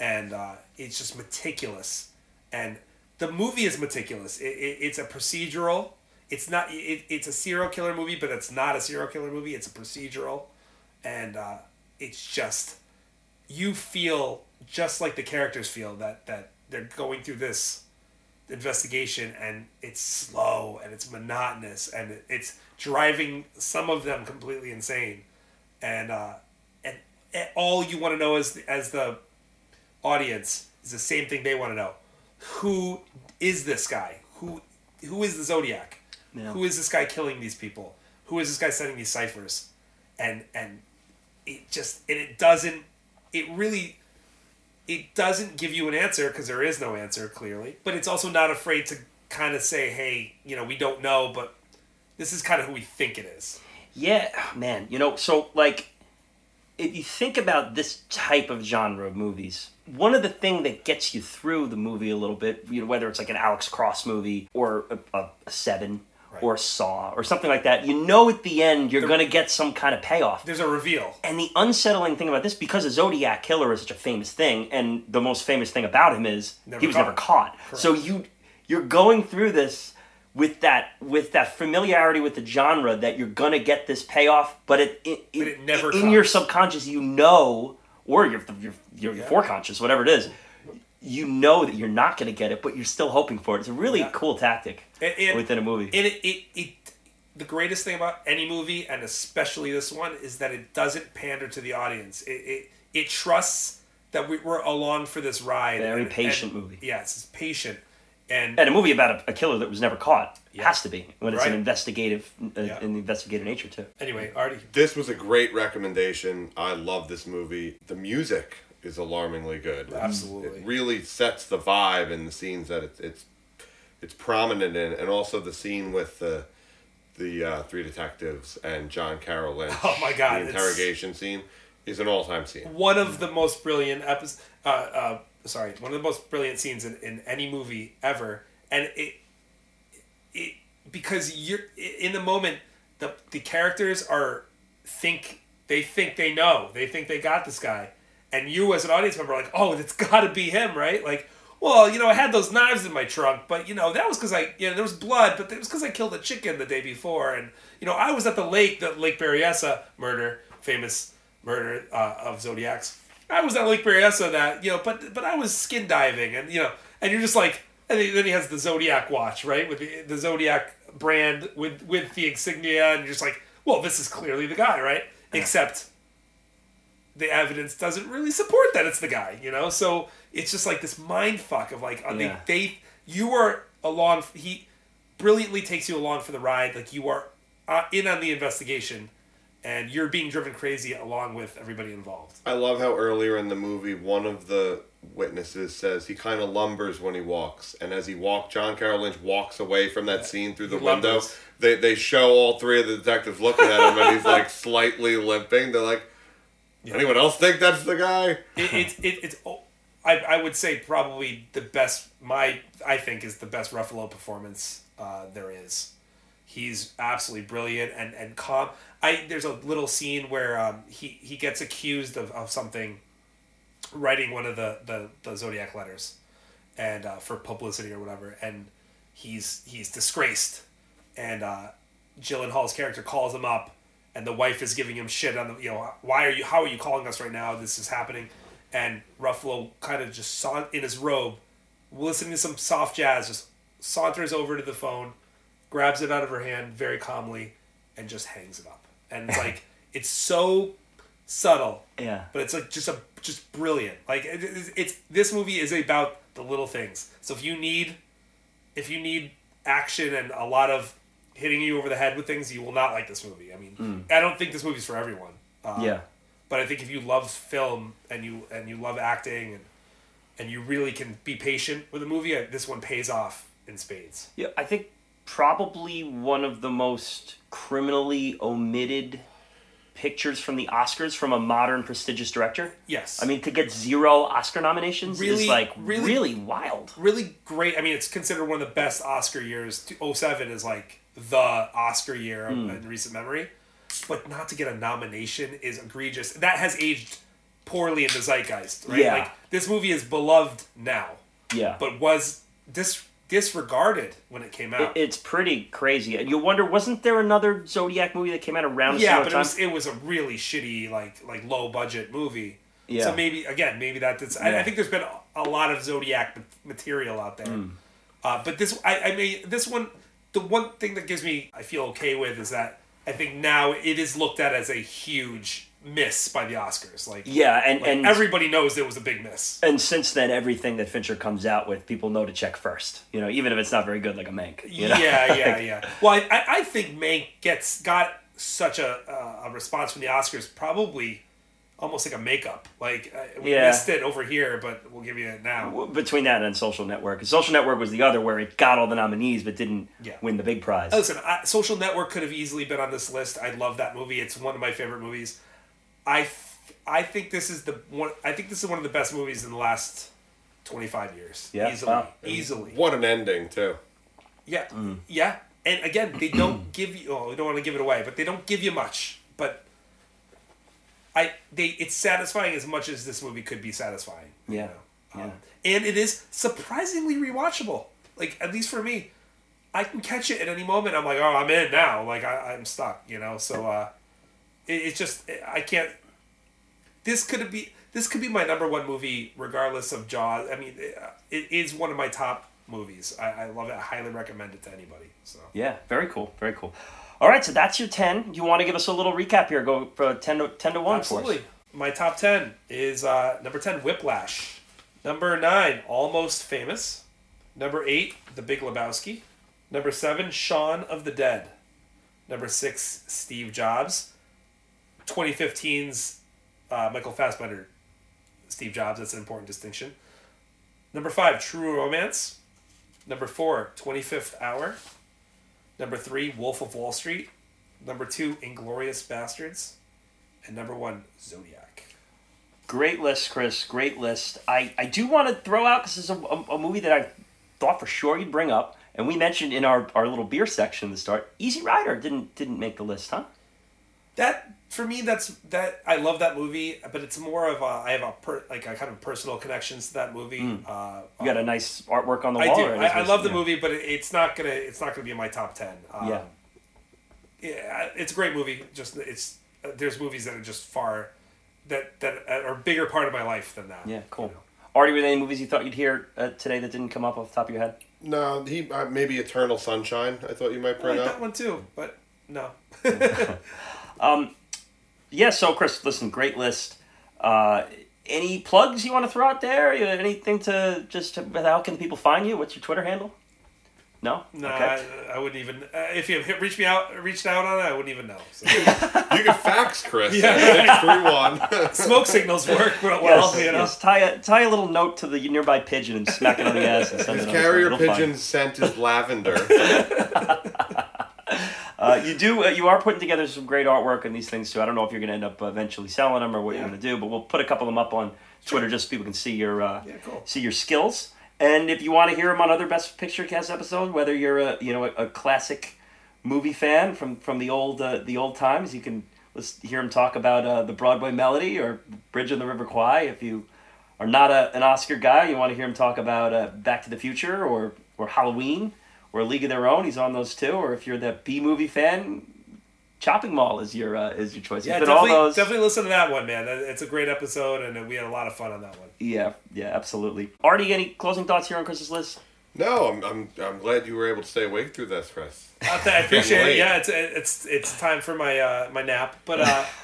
and uh, it's just meticulous. And the movie is meticulous. It, it, it's a procedural. It's not. It, it's a serial killer movie, but it's not a serial killer movie. It's a procedural, and uh, it's just you feel just like the characters feel that that they're going through this investigation and it's slow and it's monotonous and it's driving some of them completely insane. And uh and, and all you want to know as as the audience is the same thing they want to know. Who is this guy? Who who is the zodiac? Yeah. who is this guy killing these people? Who is this guy sending these ciphers? And and it just and it doesn't it really it doesn't give you an answer because there is no answer clearly but it's also not afraid to kind of say hey you know we don't know but this is kind of who we think it is Yeah, man. You know, so like, if you think about this type of genre of movies, one of the thing that gets you through the movie a little bit, you know, whether it's like an Alex Cross movie or a, a, a Seven or Saw or something like that, you know, at the end you're gonna get some kind of payoff. there's a reveal And the unsettling thing about this, because a Zodiac killer is such a famous thing, and the most famous thing about him is Never he was caught. never caught. So you you're going through this with that with that familiarity with the genre that you're gonna get this payoff, but it, it, But it never in your subconscious you know, or your your your, your foreconscious, whatever it is, you know that you're not gonna get it, but you're still hoping for it. It's a really Yeah. cool tactic And- and- within a movie. And it, it, it, the greatest thing about any movie, and especially this one, is that it doesn't pander to the audience. It, it, it trusts that we, we're along for this ride. Very and- patient and- movie. Yes, it's patient. And, and a movie about a, a killer that was never caught has to be when it's Right. an investigative, uh, Yeah. an investigative nature too. anyway, Artie, This was a great recommendation. I love this movie. The music is alarmingly good. Absolutely. It really sets the vibe in the scenes that it's it's, it's prominent in, and also the scene with the the uh, three detectives and John Carroll Lynch. Oh my God, The it's- interrogation scene is an all time scene. one of the most brilliant episodes. Uh, uh, sorry, one of the most brilliant scenes in, in any movie ever, and it, it because you're in the moment. The the characters are think they think they know they think they got this guy, and you as an audience member are like, oh, it's got to be him, right? Like. Well, you know, I had those knives in my trunk, but you know that was because I, you know, there was blood, but it was because I killed a chicken the day before, and you know I was at the lake, the Lake Berryessa murder, famous murder uh, of Zodiacs. I was at Lake Berryessa that you know, but but I was skin diving, and you know, and you're just like, and then he has the Zodiac watch, right, with the, the Zodiac brand with with the insignia, and you're just like, well, this is clearly the guy, right? Except the evidence doesn't really support that it's the guy, you know. So it's just like this mind fuck of like, uh, Yeah. they they you are along. He brilliantly takes you along for the ride, like you are uh, in on the investigation, and you're being driven crazy along with everybody involved. I love how earlier in the movie, one of the witnesses says he kind of lumbers when he walks, and as he walks, John Carroll Lynch walks away from that scene through the He window. lumbers. They they show all three of the detectives looking at him, and he's like slightly limping. They're like, anyone else think that's the guy? It, it's it, it's oh, I, I would say probably the best my I think is the best Ruffalo performance uh, there is. He's absolutely brilliant and and calm. I there's a little scene where um, he he gets accused of, of something, writing one of the the, the zodiac letters, and uh, for publicity or whatever, and he's he's disgraced, and uh, Gyllenhaal's character calls him up, and the wife is giving him shit on the you know why are you how are you calling us right now this is happening, and Ruffalo kind of just saw in his robe, listening to some soft jazz, just saunters over to the phone, grabs it out of her hand very calmly, and just hangs it up, and it's like it's so subtle Yeah. but it's like just a just brilliant. Like it, it's, it's this movie is about the little things. So if you need if you need action and a lot of hitting you over the head with things, you will not like this movie. I mean, I don't think this movie's for everyone. Uh, Yeah. But I think if you love film and you and you love acting and and you really can be patient with a movie, this one pays off in spades. Yeah, I think probably one of the most criminally omitted pictures from the Oscars from a modern prestigious director. Yes. I mean, to get zero Oscar nominations Really- is like really- really, wild. really great. I mean, it's considered one of the best Oscar years. 07 is like the Oscar year of- in recent memory. But not to get a nomination is egregious. That has aged poorly in the zeitgeist, right? Yeah. Like this movie is beloved now, Yeah. but was dis- disregarded when it came It- out. it's pretty crazy. And you wonder, wasn't there another Zodiac movie that came out around the yeah, but it time? was it was a really shitty like like low budget movie. Yeah. So maybe again maybe that that's I, I think there's been a, lot of Zodiac material out there. Hmm. Uh, but this I I mean this one the one thing that gives me I feel okay with is that I think now it is looked at as a huge miss by the Oscars. Like yeah, and like, and everybody knows it was a big miss. and since then, everything that Fincher comes out with, people know to check first. You know, even if it's not very good, like a Mank. You know? Yeah, yeah, yeah. Well, I, I I think Mank gets got such a uh, a response from the Oscars, probably almost like a makeup. Like uh, we Yeah. missed it over here, but we'll give you it now. Between that and Social Network, 'Cause Social Network was the other where it got all the nominees but didn't Yeah. win the big prize. Listen, I, Social Network could have easily been on this list. I love that movie. It's one of my favorite movies. I th- I think this is the one. I think this is one of the best movies in the last twenty five years. Yeah, easily, wow. easily. What an ending too. Yeah, Mm. yeah. And again, they don't give you. Oh, we don't want to give it away, but they don't give you much. But I, they, it's satisfying as much as this movie could be satisfying. you Yeah, know? yeah. Um, and it is surprisingly rewatchable. Like at least for me, I can catch it at any moment. I'm like, oh, I'm in now. Like I, I'm stuck. You know. So uh, it, it's just I can't. This could be this could be my number one movie, regardless of Jaws. I mean, it, it is one of my top movies. I, I love it. I highly recommend it to anybody. So Yeah, very cool, very cool. All right, so that's your ten. You want to give us a little recap here? Go for ten to ten to one absolutely, for my top ten is uh, number ten, Whiplash. Number nine, Almost Famous. Number eight, The Big Lebowski. Number seven, Shaun of the Dead. Number six, Steve Jobs. 2015's uh, Michael Fassbender, Steve Jobs. That's an important distinction. Number five, True Romance. Number four, 25th Hour. Number three, Wolf of Wall Street. Number two, Inglourious Basterds. And number one, Zodiac. Great list, Chris. Great list. I, I do want to throw out because this is a, a, a movie that I thought for sure you'd bring up, and we mentioned in our, our little beer section at the start. Easy Rider didn't didn't make the list, huh? That for me, that's that. I love that movie, but it's more of a. I have a per, like a kind of personal connections to that movie. Uh, You got a nice artwork on the I wall. do. or I, I love the yeah. movie, but it, it's not gonna. It's not gonna be in my top ten. Um, Yeah. yeah, it's a great movie. Just it's uh, there's movies that are just far that that are a bigger part of my life than that. Yeah, cool. you know. Artie, were there any movies you thought you'd hear uh, today that didn't come up off the top of your head? No, he uh, maybe Eternal Sunshine. I thought you might I bring like up. that one too, but no. Yeah, so Chris, listen, great list. Uh, any plugs you want to throw out there? You- Anything to just to, how can people find you? What's your Twitter handle? No. No, Okay. I, I wouldn't even. Uh, if you hit, reached me out, reached out on it, I wouldn't even know. So. You can fax Chris Yeah. at six three one. Smoke signals work real well, Yes, you know. yes, tie a tie a little note to the nearby pigeon and smack it on the ass and send His it on its way. carrier It'll find pigeon it. scent is lavender. Uh, you do. Uh, you are putting together some great artwork and these things too. I don't know if you're going to end up eventually selling them or what you're going to do, but we'll put a couple of them up on Twitter just so people can see your uh, Yeah, cool. see your skills. And if you want to hear them on other Best Picture Cast episodes, whether you're a you know a, a classic movie fan from from the old uh, the old times, you can let's hear him talk about uh, the Broadway Melody or Bridge on the River Kwai. If you are not a, an Oscar guy, you want to hear him talk about uh, Back to the Future or or Halloween or A League of Their Own. He's on those too. Or if you're the B movie fan, Chopping Mall is your uh, is your choice. Yeah, He's all definitely, those. definitely listen to that one, man. That- It's a great episode, and we had a lot of fun on that one. Yeah, yeah, absolutely. Artie, any closing thoughts here on Chris's list? No, I'm, I'm I'm glad you were able to stay awake through this, Chris. I I appreciate it. Yeah, it's it's it's time for my uh, my nap. But uh,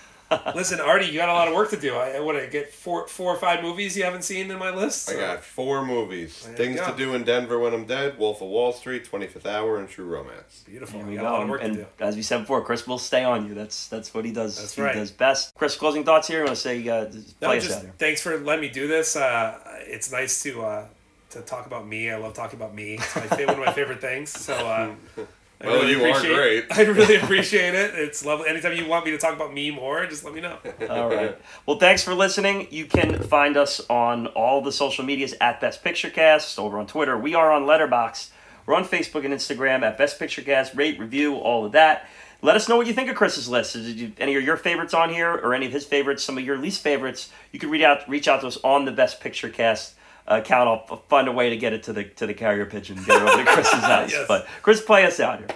listen, Artie, you got a lot of work to do. I want to get four four or five movies you haven't seen in my list. I got four movies: There Things to Do in Denver When I'm Dead, Wolf of Wall Street, Twenty Fifth Hour, and True Romance. beautiful. There We we got a lot go. of work and to do. as we said before, Chris will stay on you. That's that's what he does. That's he right. does best. Chris, closing thoughts here. I want to say, uh, just No, play us just out here. thanks for letting me do this. Uh, it's nice to uh, to talk about me. I love talking about me. It's my one of my favorite things. So. Uh, I Well, you are great. I really appreciate it. It's lovely. Anytime you want me to talk about me more, just let me know. All right. Well, thanks for listening. You can find us on all the social medias at Best Picture Cast, over on Twitter. We are on Letterboxd. We're on Facebook and Instagram at Best Picture Cast. Rate, review, all of that. let us know what you think of Chris's list. Did you, any of your favorites on here, or any of his favorites? Some of your least favorites? You can reach out reach out to us on the Best Picture Cast account. I'll find a way to get it to the to the carrier pigeon, get it over to Chris's house. Yes. But Chris, play us out here.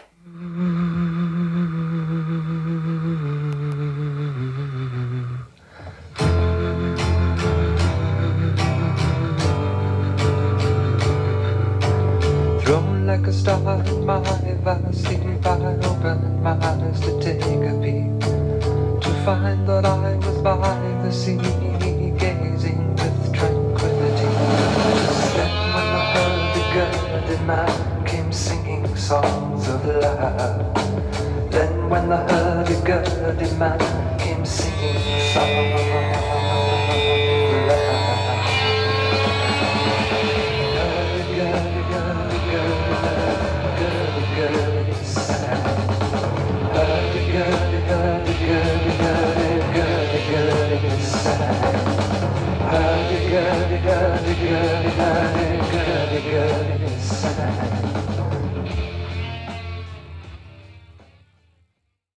Thrown like a star in my vast sleep, I opened my eyes to take a peek. To find that I was by the sea, hurdy-gurdy man came singing songs of love. Then when the hurdy-gurdy man came singing songs